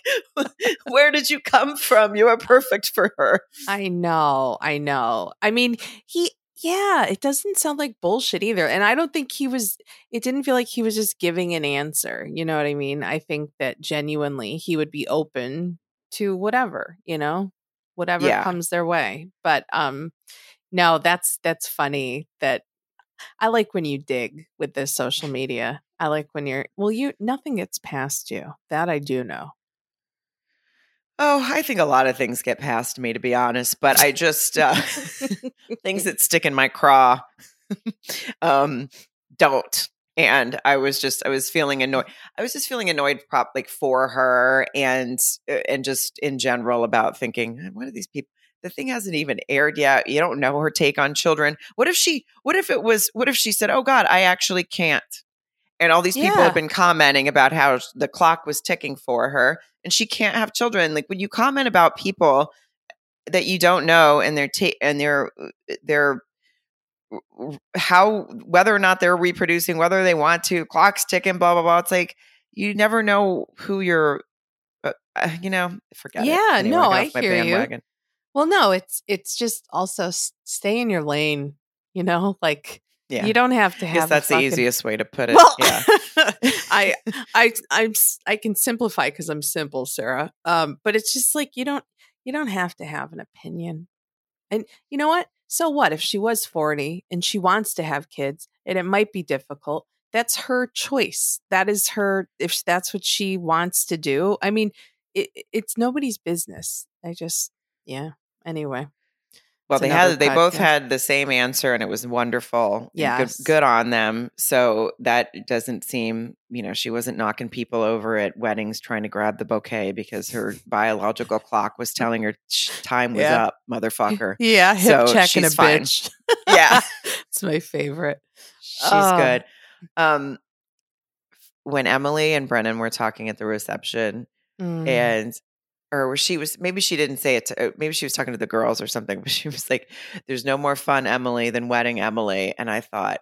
"Where did you come from? You are perfect for her." I know, I know. I mean, he yeah, it doesn't sound like bullshit either. And I don't think he was it didn't feel like he was just giving an answer. You know what I mean? I think that genuinely he would be open to whatever, you know, whatever Yeah. comes their way. But um no, that's that's funny that I like when you dig with this social media. I like when you're well, you nothing gets past you. That I do know. Oh, I think a lot of things get past me, to be honest. But I just uh, things that stick in my craw um, don't. And I was just, I was feeling annoyed. I was just feeling annoyed, prop like for her, and uh, and just in general about thinking, what are these people? The thing hasn't even aired yet. You don't know her take on children. What if she? What if it was? What if she said, "Oh God, I actually can't." And all these people Yeah. have been commenting about how the clock was ticking for her, and she can't have children. Like when you comment about people that you don't know, and their ta- and their their how whether or not they're reproducing, whether they want to, clock's ticking, blah blah blah. It's like you never know who you're. Uh, uh, you know, forget it. Yeah, Anyway, no, I hear you. Well, no, it's it's just also stay in your lane. You know, like Yeah, you don't have to have. that's the easiest way to put it. Well, yeah, I I I'm I can simplify because I'm simple, Sarah. Um, but it's just like you don't you don't have to have an opinion. And you know what? So what if she was 40 and she wants to have kids and it might be difficult? That's her choice. That is her if that's what she wants to do. I mean, it, it's nobody's business. I just yeah. Anyway. Well, It's they had they both had the same answer, and it was wonderful. Yes. good, good on them. So that doesn't seem, you know, she wasn't knocking people over at weddings trying to grab the bouquet because her biological clock was telling her time was Yeah. up, motherfucker. Yeah, hip So checking a fine. bitch. Yeah. it's my favorite. She's Oh. good. Um, when Emily and Brennan were talking at the reception, Mm. and or where she was maybe she didn't say it to uh, maybe she was talking to the girls or something but she was like there's no more fun emily than wedding emily and i thought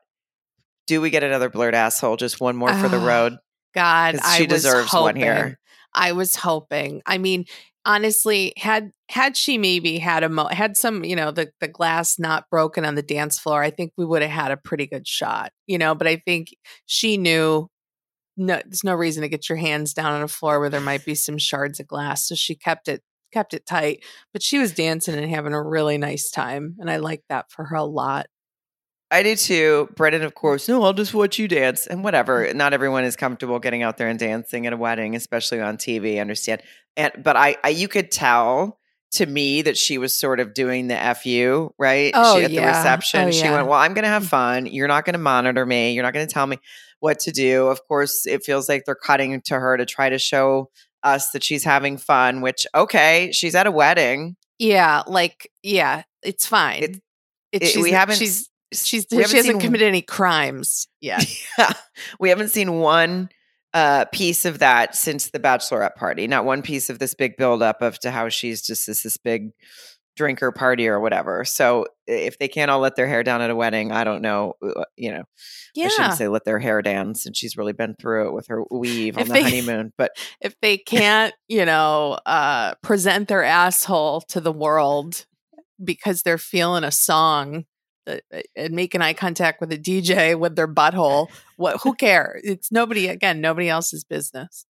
do we get another blurred asshole just one more for the Ah, road god she was deserves hoping, one here. I was hoping. I mean, honestly, had had she maybe had a mo- had some, you know, the the glass not broken on the dance floor, I think we would have had a pretty good shot, you know. But I think she knew no, there's no reason to get your hands down on a floor where there might be some shards of glass, so she kept it kept it tight. But she was dancing and having a really nice time, and I liked that for her a lot. i do too Brennan, of course no i'll just watch you dance and whatever mm. not everyone is comfortable getting out there and dancing at a wedding especially on tv I understand and but i, I you could tell to me that she was sort of doing the fu right Oh, she, at the yeah. Oh, reception Oh, she yeah. went well i'm gonna have mm. fun you're not gonna monitor me you're not gonna tell me what to do of course it feels like they're cutting to her to try to show us that she's having fun, which okay, she's at a wedding. Yeah, like yeah, it's fine. It- It- It- we haven't She's she's we she hasn't committed any crimes yet. Yeah. We haven't seen one uh, piece of that since the bachelorette party. Not one piece of this big buildup of to how she's just this, this big drinker party or whatever. So if they can't all let their hair down at a wedding, I don't know. uh, You know, I shouldn't say let their hair down since she's really been through it with her weave on If the they- honeymoon. But if they can't, you know, uh, present their asshole to the world because they're feeling a song uh, and making eye contact with a DJ with their butthole, what? Who cares? It's nobody. Again, nobody else's business.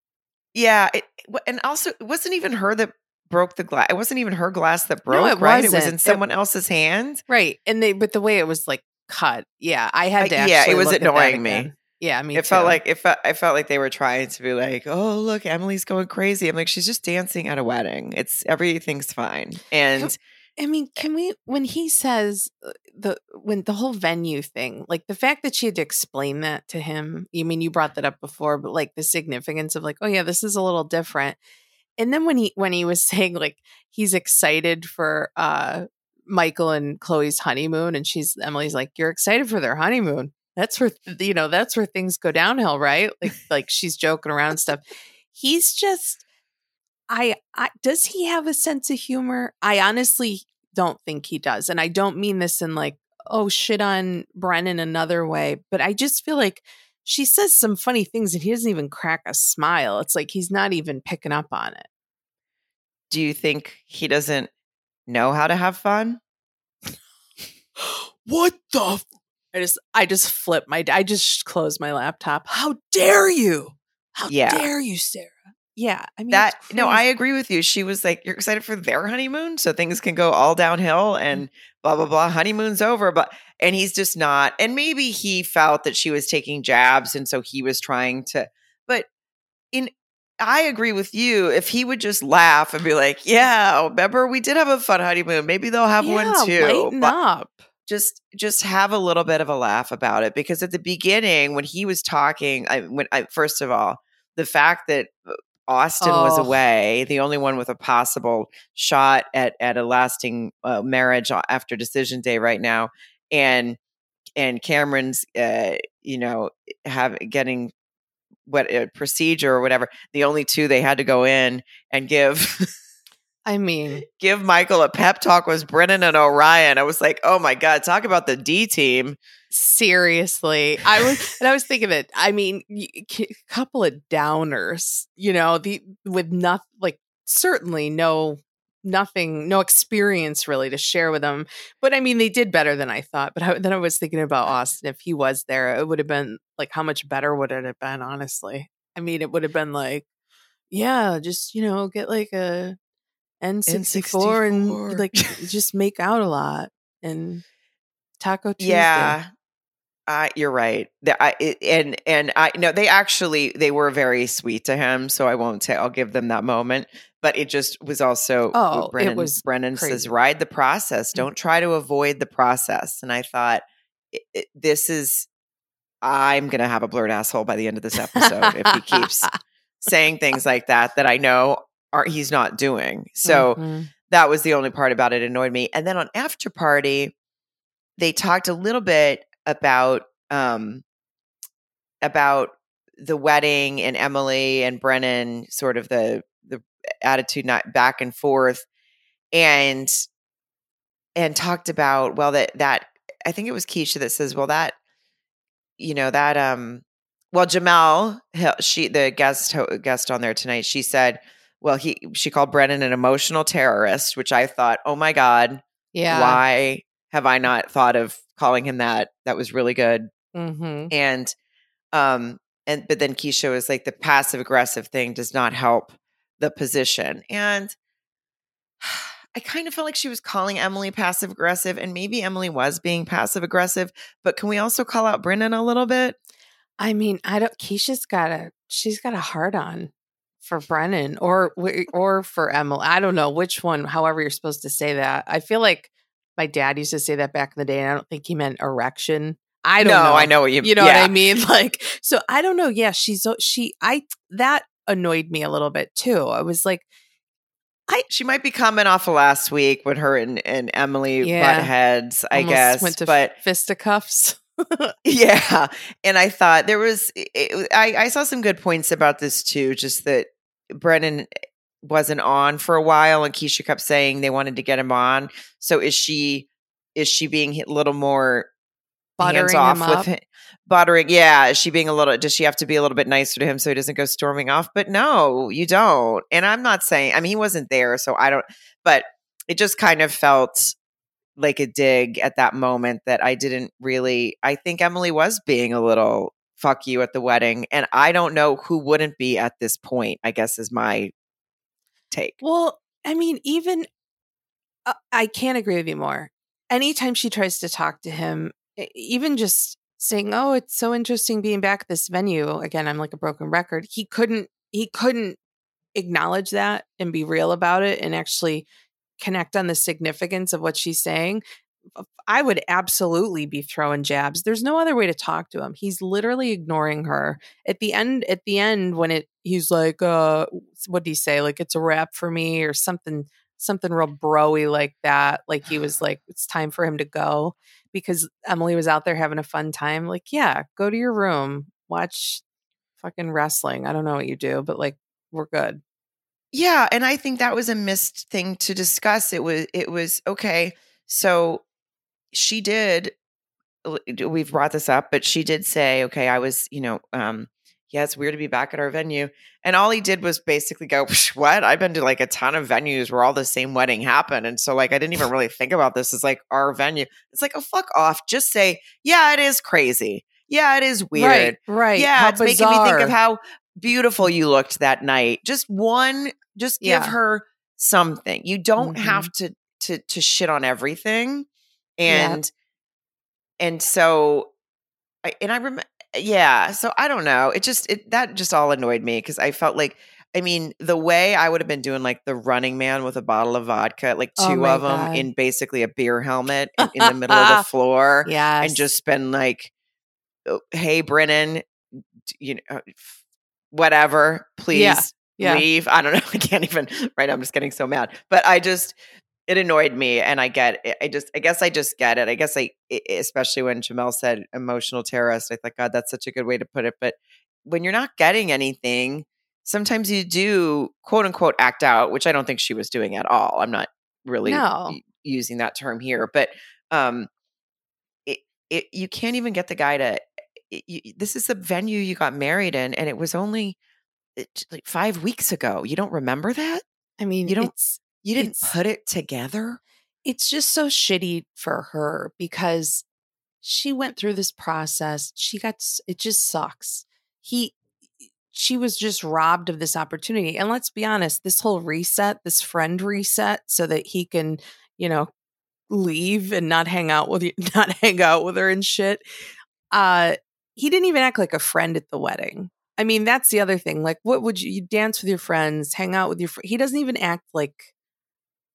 yeah, it, and also it wasn't even her that broke the glass. It wasn't even her glass that No, broke. it right? It was wasn't. in It- someone else's hand. Right, and they, but the way it was like cut, yeah, I had to. yeah, it was annoying me. Yeah, me it felt like it felt I felt like they were trying to be like, oh look, Emily's going crazy. I'm like, she's just dancing at a wedding. It's everything's fine. And I mean, can we when he says uh, the when the whole venue thing, like the fact that she had to explain that to him. You mean you brought that up before, but like the significance of like, oh yeah, this is a little different. And then when he when he was saying like he's excited for uh Michael and Chloe's honeymoon, and she's Emily's like, you're excited for their honeymoon. That's where you know that's where things go downhill, right? Like like she's joking around and stuff. He's just I, I does he have a sense of humor? I honestly don't think he does. And I don't mean this in like, oh shit on Brennan another way, but I just feel like she says some funny things and he doesn't even crack a smile. It's like he's not even picking up on it. do you think he doesn't know how to have fun? what the f- I just I just flip my I just close my laptop. How dare you? How Yeah. dare you, Sarah? Yeah, I mean that no, I agree with you. She was like, You're excited for their honeymoon, so things can go all downhill mm-hmm. and blah blah blah. Honeymoon's over. But and he's just not. And maybe he felt that she was taking jabs, and so he was trying to, but in I agree with you. If he would just laugh and be like, "Yeah, remember we did have a fun honeymoon. Maybe they'll have yeah, one too." Lighten But up. just just have a little bit of a laugh about it because at the beginning when he was talking, I when I first of all the fact that uh, uh, Austin was Oh. away, the only one with a possible shot at at a lasting uh, marriage after decision day right now, and and Cameron's, uh, you know, have getting what a procedure or whatever. The only two they had to go in and give I mean, give Michael a pep talk was Brennan and Orion. I was like, oh my god, talk about the D team. Seriously i was and i was thinking that i mean a couple of downers you know the with not like certainly no nothing no experience really to share with them but i mean they did better than i thought but I, then i was thinking about austin if he was there it would have been like how much better would it have been honestly i mean it would have been like yeah just you know get like a n64 and N64. like just make out a lot and taco tuesday Yeah. Uh, you're right. The, I, it, and and I no, they actually they were very sweet to him. So I won't say I'll give them that moment. But it just was also Oh, it Brennan, was Brennan says ride the process. Mm. Don't try to avoid the process. And I thought it, it, this is I'm gonna have a blurred asshole by the end of this episode if he keeps saying things like that that I know are he's not doing. So Mhm. that was the only part about it annoyed me. And then on after party, they talked a little bit about um about the wedding and Emily and Brennan, sort of the the attitude not back and forth, and and talked about well that that I think it was Keisha that says well that you know that um well Jamal he- she the guest guest on there tonight she said well he she called Brennan an emotional terrorist which I thought oh my god yeah. why have I not thought of calling him that that was really good hmm and um and but then Keisha was like the passive aggressive thing does not help the position and I kind of felt like she was calling Emily passive aggressive and maybe Emily was being passive aggressive but can we also call out Brennan a little bit I mean, I don't. Keisha's got a. She's got a heart on for Brennan or or for Emily. I don't know which one. However, you're supposed to say that. I feel like my dad used to say that back in the day, and I don't think he meant erection. I don't no know. I know what you mean. You know yeah. what I mean? Like, so I don't know. Yeah, she's she. I that annoyed me a little bit too. I was like, I she might be coming off of last week when her and, and Emily yeah, butt heads, I guess. Went to but fisticuffs. yeah, and I thought there was it, I I saw some good points about this too. Just that Brennan wasn't on for a while, and Keisha kept saying they wanted to get him on. So is she is she being a little more hands off with him, buttering? Yeah, is she being a little? Does she have to be a little bit nicer to him so he doesn't go storming off? But no, you don't. And I'm not saying. I mean, he wasn't there, so I don't. But it just kind of felt like a dig at that moment that I didn't really. I think Emily was being a little fuck you at the wedding, and I don't know who wouldn't be at this point. I guess is my take. Well, I mean, even uh, I can't agree with you more. Anytime she tries to talk to him, even just saying, "Oh, it's so interesting being back at this venue." Again, I'm like a broken record. He couldn't he couldn't acknowledge that and be real about it and actually connect on the significance of what she's saying. I would absolutely be throwing jabs. There's no other way to talk to him. He's literally ignoring her. At the end, at the end, when it he's like, uh, what do you say? Like it's a wrap for me or something, something real broy like that. Like he was like, it's time for him to go because Emily was out there having a fun time. Like, yeah, go to your room, watch fucking wrestling. I don't know what you do, but like we're good. Yeah, and I think that was a missed thing to discuss. It was it was okay. So she did we've brought this up, but she did say, okay, I was, you know, um, yeah, it's weird to be back at our venue. And all he did was basically go, what? I've been to like a ton of venues where all the same wedding happened. And so like I didn't even really think about this as like our venue. It's like, oh fuck off. Just say, yeah, it is crazy. Yeah, it is weird. Right. right. Yeah, how it's bizarre. making me think of how beautiful you looked that night. Just one, just give yeah. her something. You don't mm-hmm. have to to to shit on everything and yeah. and so I, and I remember yeah so I don't know it just it that just all annoyed me because I felt like I mean the way I would have been doing like the running man with a bottle of vodka like oh two of them God. in basically a beer helmet in, in the middle of the floor yeah and just been like oh, hey Brennan you know uh, whatever please yeah. Yeah. leave. I don't know. I can't even right now. I'm just getting so mad. But I just it annoyed me and i get it i just i guess i just get it i guess i especially when jamel said emotional terrorist i thought god that's such a good way to put it but when you're not getting anything sometimes you do quote unquote act out which i don't think she was doing at all i'm not really no. using that term here but um it, it you can't even get the guy to it, you, this is the venue you got married in and it was only like five weeks ago you don't remember that i mean you don't it's you didn't put it together? It's just so shitty for her because she went through this process. She got it just sucks. He she was just robbed of this opportunity. And let's be honest, this whole reset, this friend reset so that he can, you know, leave and not hang out with you, not hang out with her and shit. Uh he didn't even act like a friend at the wedding. I mean, that's the other thing. Like, what would you, you dance with your friends, hang out with your friends? He doesn't even act like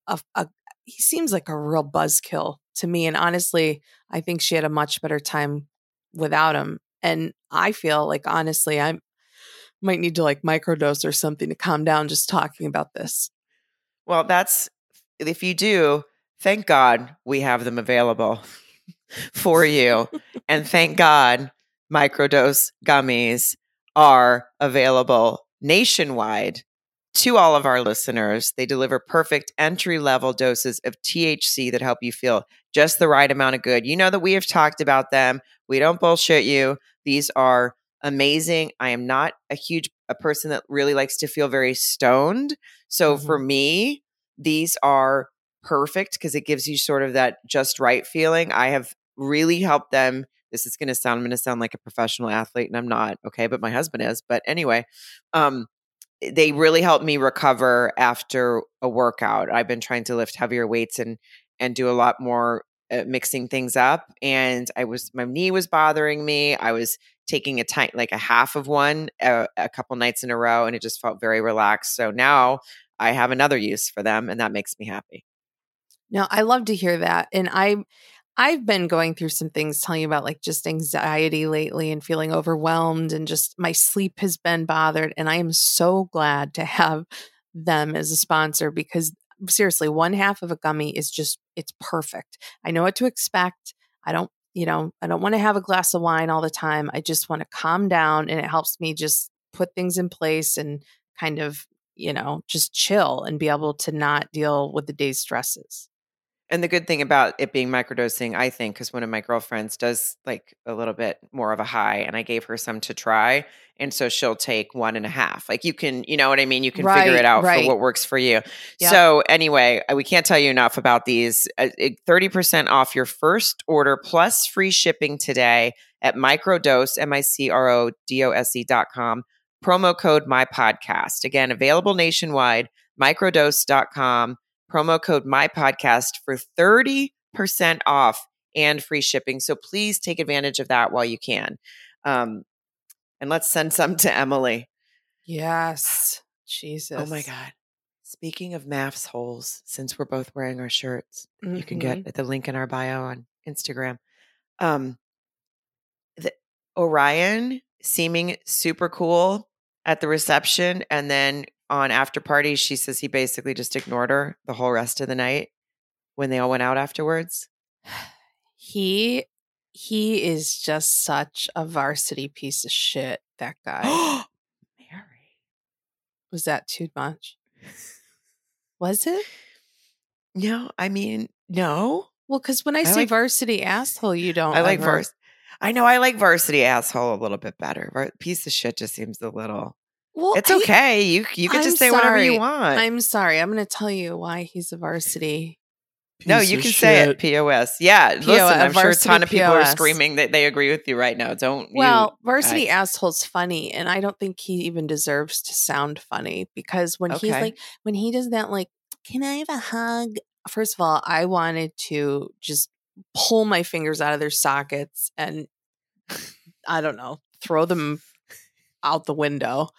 a, a he seems like a real buzzkill to me. And honestly, I think she had a much better time without him. And I feel like honestly, I might need to like microdose or something to calm down just talking about this. Well, that's if you do, thank God we have them available for you. and thank God microdose gummies are available nationwide to all of our listeners. They deliver perfect entry level doses of THC that help you feel just the right amount of good. You know that we have talked about them. We don't bullshit you. These are amazing. I am not a huge a person that really likes to feel very stoned. So mm-hmm. for me, these are perfect because it gives you sort of that just right feeling. I have really helped them. This is going to sound I'm going to sound like a professional athlete and I'm not, okay, but my husband is. But anyway, um they really helped me recover after a workout. I've been trying to lift heavier weights and and do a lot more uh, mixing things up and I was my knee was bothering me. I was taking a tight like a half of one a, a couple nights in a row and it just felt very relaxed. So now I have another use for them and that makes me happy. Now, I love to hear that and I I've been going through some things telling you about like just anxiety lately and feeling overwhelmed and just my sleep has been bothered and I am so glad to have them as a sponsor because seriously one half of a gummy is just it's perfect. I know what to expect. I don't, you know, I don't want to have a glass of wine all the time. I just want to calm down and it helps me just put things in place and kind of, you know, just chill and be able to not deal with the day's stresses. And the good thing about it being microdosing, I think, because one of my girlfriends does like a little bit more of a high, and I gave her some to try. And so she'll take one and a half. Like you can, you know what I mean? You can right, figure it out right. for what works for you. Yep. So, anyway, uh, we can't tell you enough about these. Uh, 30% off your first order plus free shipping today at microdose, M I C R O D O S E dot com. Promo code my podcast. Again, available nationwide, microdose.com promo code my podcast for 30% off and free shipping. So please take advantage of that while you can. Um, and let's send some to Emily. Yes. Jesus. Oh my God. Speaking of MAFS holes, since we're both wearing our shirts, mm-hmm. you can get mm-hmm. at the link in our bio on Instagram. Um, the Orion seeming super cool at the reception and then on after party, she says he basically just ignored her the whole rest of the night when they all went out afterwards. He he is just such a varsity piece of shit, that guy. Mary. Was that too much? Was it? No, I mean, no. Well, because when I, I say like, varsity asshole, you don't. I like varsity. I know I like varsity asshole a little bit better. Piece of shit just seems a little. Well, it's okay. you you get I'm to say sorry. whatever you want. I'm sorry. I'm going to tell you why he's a varsity. Piece no, you can shit. say it. Pos. Yeah, POS, listen. I'm sure a ton of people POS. are screaming that they agree with you right now. Don't. Well, you, varsity I, asshole's funny, and I don't think he even deserves to sound funny because when okay. he's like, when he does that, like, can I have a hug? First of all, I wanted to just pull my fingers out of their sockets and I don't know, throw them out the window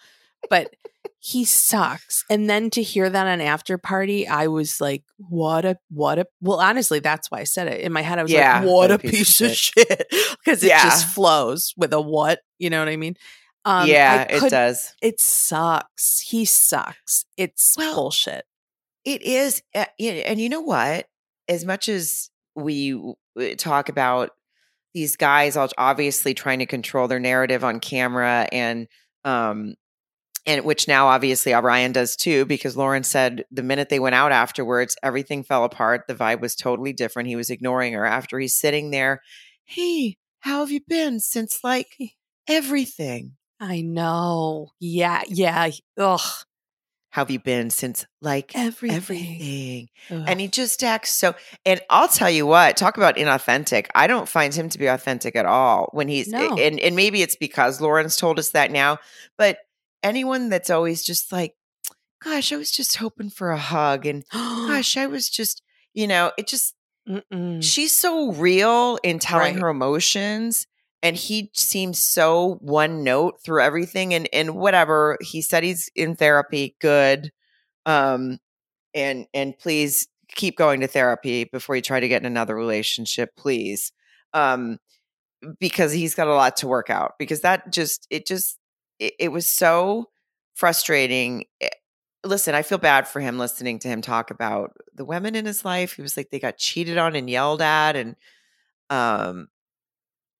but he sucks. And then to hear that on after party, I was like, what a what a well, honestly, that's why I said it. In my head, I was yeah, like, what, a piece, piece of shit. Because it yeah. just flows with a what, you know what I mean? Um, yeah, could, it does. It sucks. He sucks. It's well, bullshit. It is. Uh, and you know what? As much as we talk about these guys obviously trying to control their narrative on camera and um and which now obviously Orion does too, because Lauren said the minute they went out afterwards, everything fell apart. The vibe was totally different. He was ignoring her after he's sitting there. Hey, how have you been since like everything? I know. Yeah, yeah. Ugh. How have you been since like everything? everything. And he just acts so. And I'll tell you what, talk about inauthentic. I don't find him to be authentic at all when he's, no. and, and maybe it's because Lauren's told us that now, but anyone that's always just like, gosh, I was just hoping for a hug. And gosh, I was just, you know, it just, Mm-mm. she's so real in telling right. her emotions. And he seems so one note through everything. And, and whatever he said, he's in therapy. Good. Um, and, and please keep going to therapy before you try to get in another relationship, please. Um, because he's got a lot to work out because that just, it just, it, it was so frustrating. Eh, listen, I feel bad for him listening to him talk about the women in his life. He was like they got cheated on and yelled at, and um,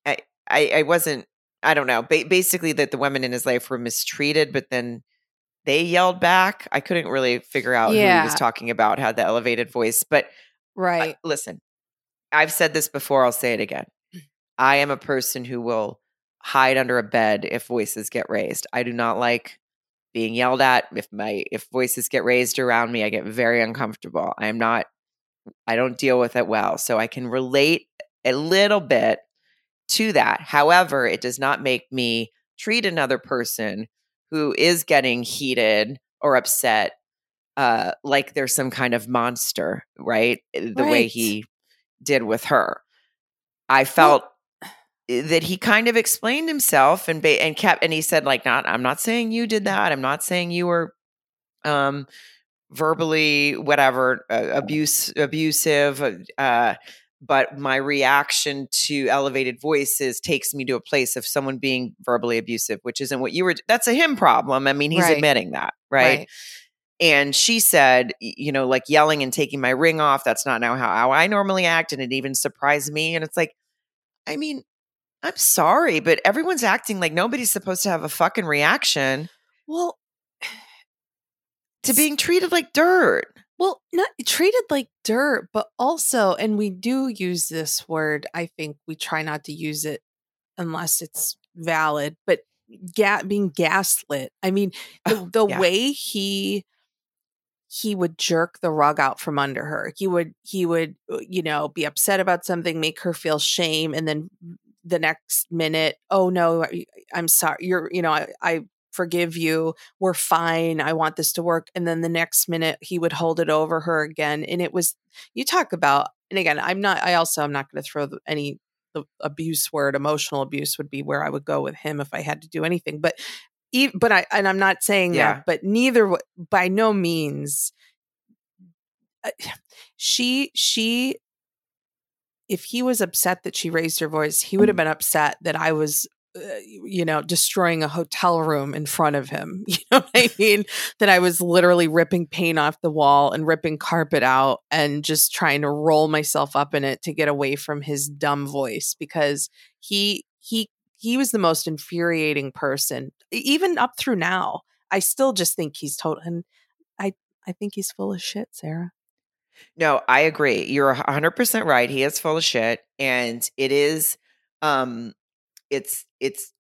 I I, I wasn't. I don't know. Ba- basically, that the women in his life were mistreated, but then they yelled back. I couldn't really figure out yeah. who he was talking about. Had the elevated voice, but right. listen, I've said this before. I'll say it again. Mm. I am a person who will hide under a bed if voices get raised. I do not like being yelled at. If my if voices get raised around me, I get very uncomfortable. I am not I don't deal with it well. So I can relate a little bit to that. However, it does not make me treat another person who is getting heated or upset uh like there's some kind of monster, right? The right. way he did with her. I felt well, Eh, that he kind of explained himself and ba- and kept and he said like not I'm not saying you did that I'm not saying you were um verbally whatever uh, abuse abusive uh, uh but my reaction to elevated voices takes me to a place of someone being verbally abusive, which isn't what you were. That's a him problem. I mean, he's Right. admitting that, right? Right. And she said, you know, like yelling and taking my ring off. That's not now how, how I normally act. And it even surprised me. And it's like, I mean, I'm sorry, but everyone's acting like nobody's supposed to have a fucking reaction Well, to being treated like dirt. Well, not treated like dirt, but also, and we do use this word. I think we try not to use it unless it's valid, but ga- being gaslit. I mean, the, Oh, the yeah. way he he would jerk the rug out from under her. He would he would uh, you know be upset about something, make her feel shame, and then the next minute, oh no, I'm sorry. You're you know I, I forgive you. We're fine. I want this to work. And then the next minute he would hold it over her again. And it was you talk about and again, I'm not I also I'm not going to throw any the abuse word emotional abuse would be where I would go with him if I had to do anything. But but I and I'm not saying Yeah. that, but neither by no means uh, she she if he was upset that she raised her voice, he would have been upset that I was uh, you know destroying a hotel room in front of him. You know what I mean? that I was literally ripping paint off the wall and ripping carpet out and just trying to roll myself up in it to get away from his dumb voice because he he he was the most infuriating person even up through now. I still just think he's total and I I think he's full of shit, Sarah. No, I agree. You're 100% right. He is full of shit and it is um it's it's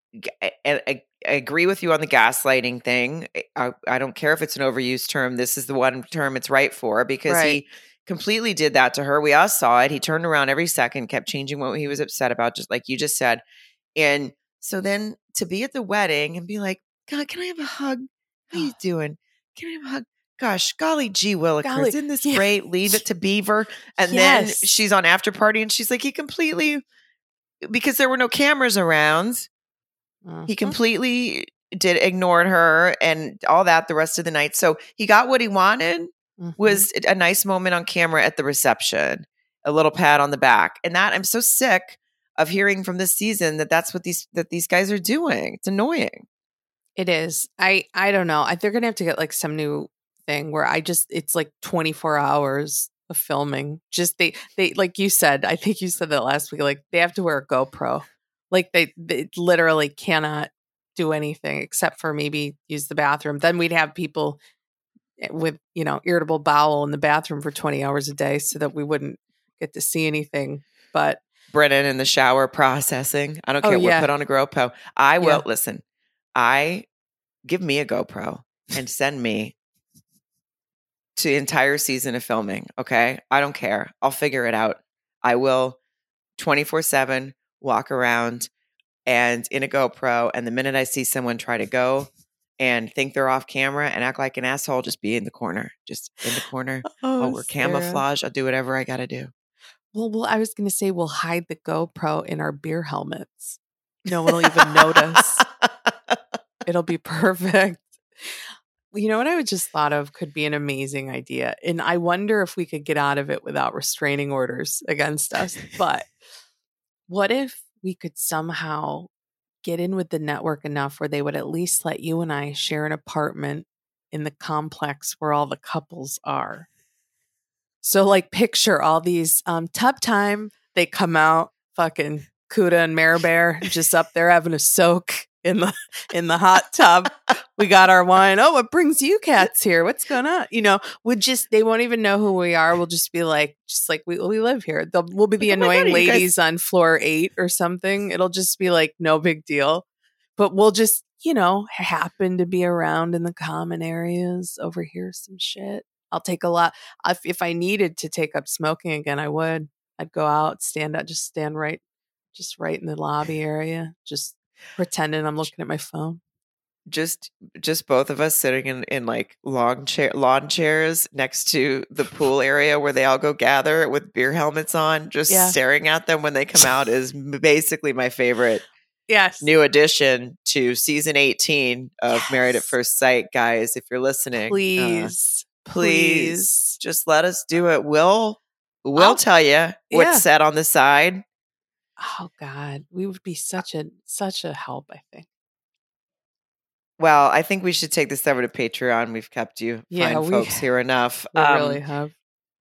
I I agree with you on the gaslighting thing. I, I don't care if it's an overused term. This is the one term it's right for because Right. he completely did that to her. We all saw it. He turned around every second, kept changing what he was upset about, just like you just said. And so then to be at the wedding and be like, God, can I have a hug? How you doing? Can I have a hug? Gosh, golly gee willikers, Golly, isn't this yeah. great? Leave it to Beaver. And Yes. then she's on after party and she's like, he completely because there were no cameras around, he Mhm. completely did ignored her and all that the rest of the night. So he got what he wanted Mhm. was a nice moment on camera at the reception, a little pat on the back. And that I'm so sick of hearing from this season that that's what these that these guys are doing. It's annoying. It is. I I don't know. I, they're gonna have to get like some new thing where I just it's like 24 hours of filming. Just they they like you said. I think you said that last week. Like they have to wear a GoPro. Like they they literally cannot do anything except for maybe use the bathroom. Then we'd have people eh, with you know irritable bowel in the bathroom for 20 hours a day so that we wouldn't get to see anything. But Brennan in the shower processing. I don't Oh, care. yeah. We'll put on a GoPro. I will Yeah. listen. I give me a GoPro and send me to the entire season of filming. Okay. I don't care. I'll figure it out. I will 24 7 walk around and in a GoPro. And the minute I see someone try to go and think they're off camera and act like an asshole, just be in the corner. Just in the corner. oh, we're camouflage. I'll do whatever I got to do. Well, well, I was going to say we'll hide the GoPro in our beer helmets. No one will even notice. It'll be perfect. You know what I just thought of could be an amazing idea. And I wonder if we could get out of it without restraining orders against us. But what if we could somehow get in with the network enough where they would at least let you and I share an apartment in the complex where all the couples are? So, like, picture all these um, tub time. They come out, fucking Kuda and Mare Bear, just up there having a soak in the in the hot tub. We got our wine. Oh, what brings you cats here? What's going on? You know, we just they won't even know who we are. We'll just be like, just like we we live here. They'll, we'll be the oh my God, annoying guys- ladies on floor eight or something. It'll just be like no big deal. But we'll just you know happen to be around in the common areas, overhear some shit. I'll take a lot. If, if I needed to take up smoking again, I would. I'd go out, stand out, just stand right, just right in the lobby area, just pretending I'm looking at my phone. just just both of us sitting in in like long chair lawn chairs next to the pool area where they all go gather with beer helmets on just Yeah. staring at them when they come out is basically my favorite Yes. new addition to season 18 of married at first sight guys if you're listening uh, please, please just let us do it we'll we'll I'll- tell you what's Yeah. said on the side. Oh God, we would be such a such a help. I think. Well, I think we should take this over to Patreon. We've kept you Yeah, fine we- folks here enough. We Um, really have.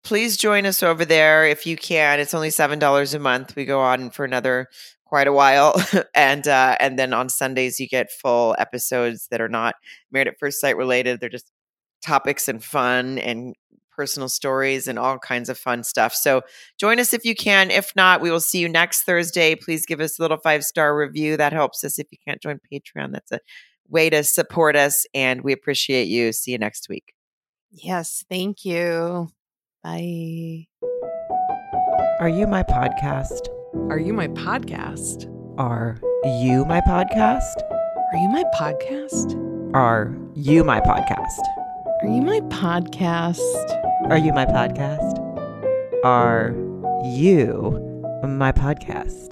please join us over there if you can. It's only seven dollars a month. We go on for another quite a while, and uh, and then on Sundays you get full episodes that are not Married at First Sight related. They're just topics and fun and personal stories and all kinds of fun stuff. So join us if you can. If not, we will see you next Thursday. Please give us a little five star review. That helps us. If you can't join Patreon, that's a way to support us, and we appreciate you. See you next week. Yes, thank you. Bye. Are you my podcast? Are you my podcast? Are you my podcast? Are you my podcast? Are you my podcast? Are you my podcast? Are you my podcast? Are you my podcast?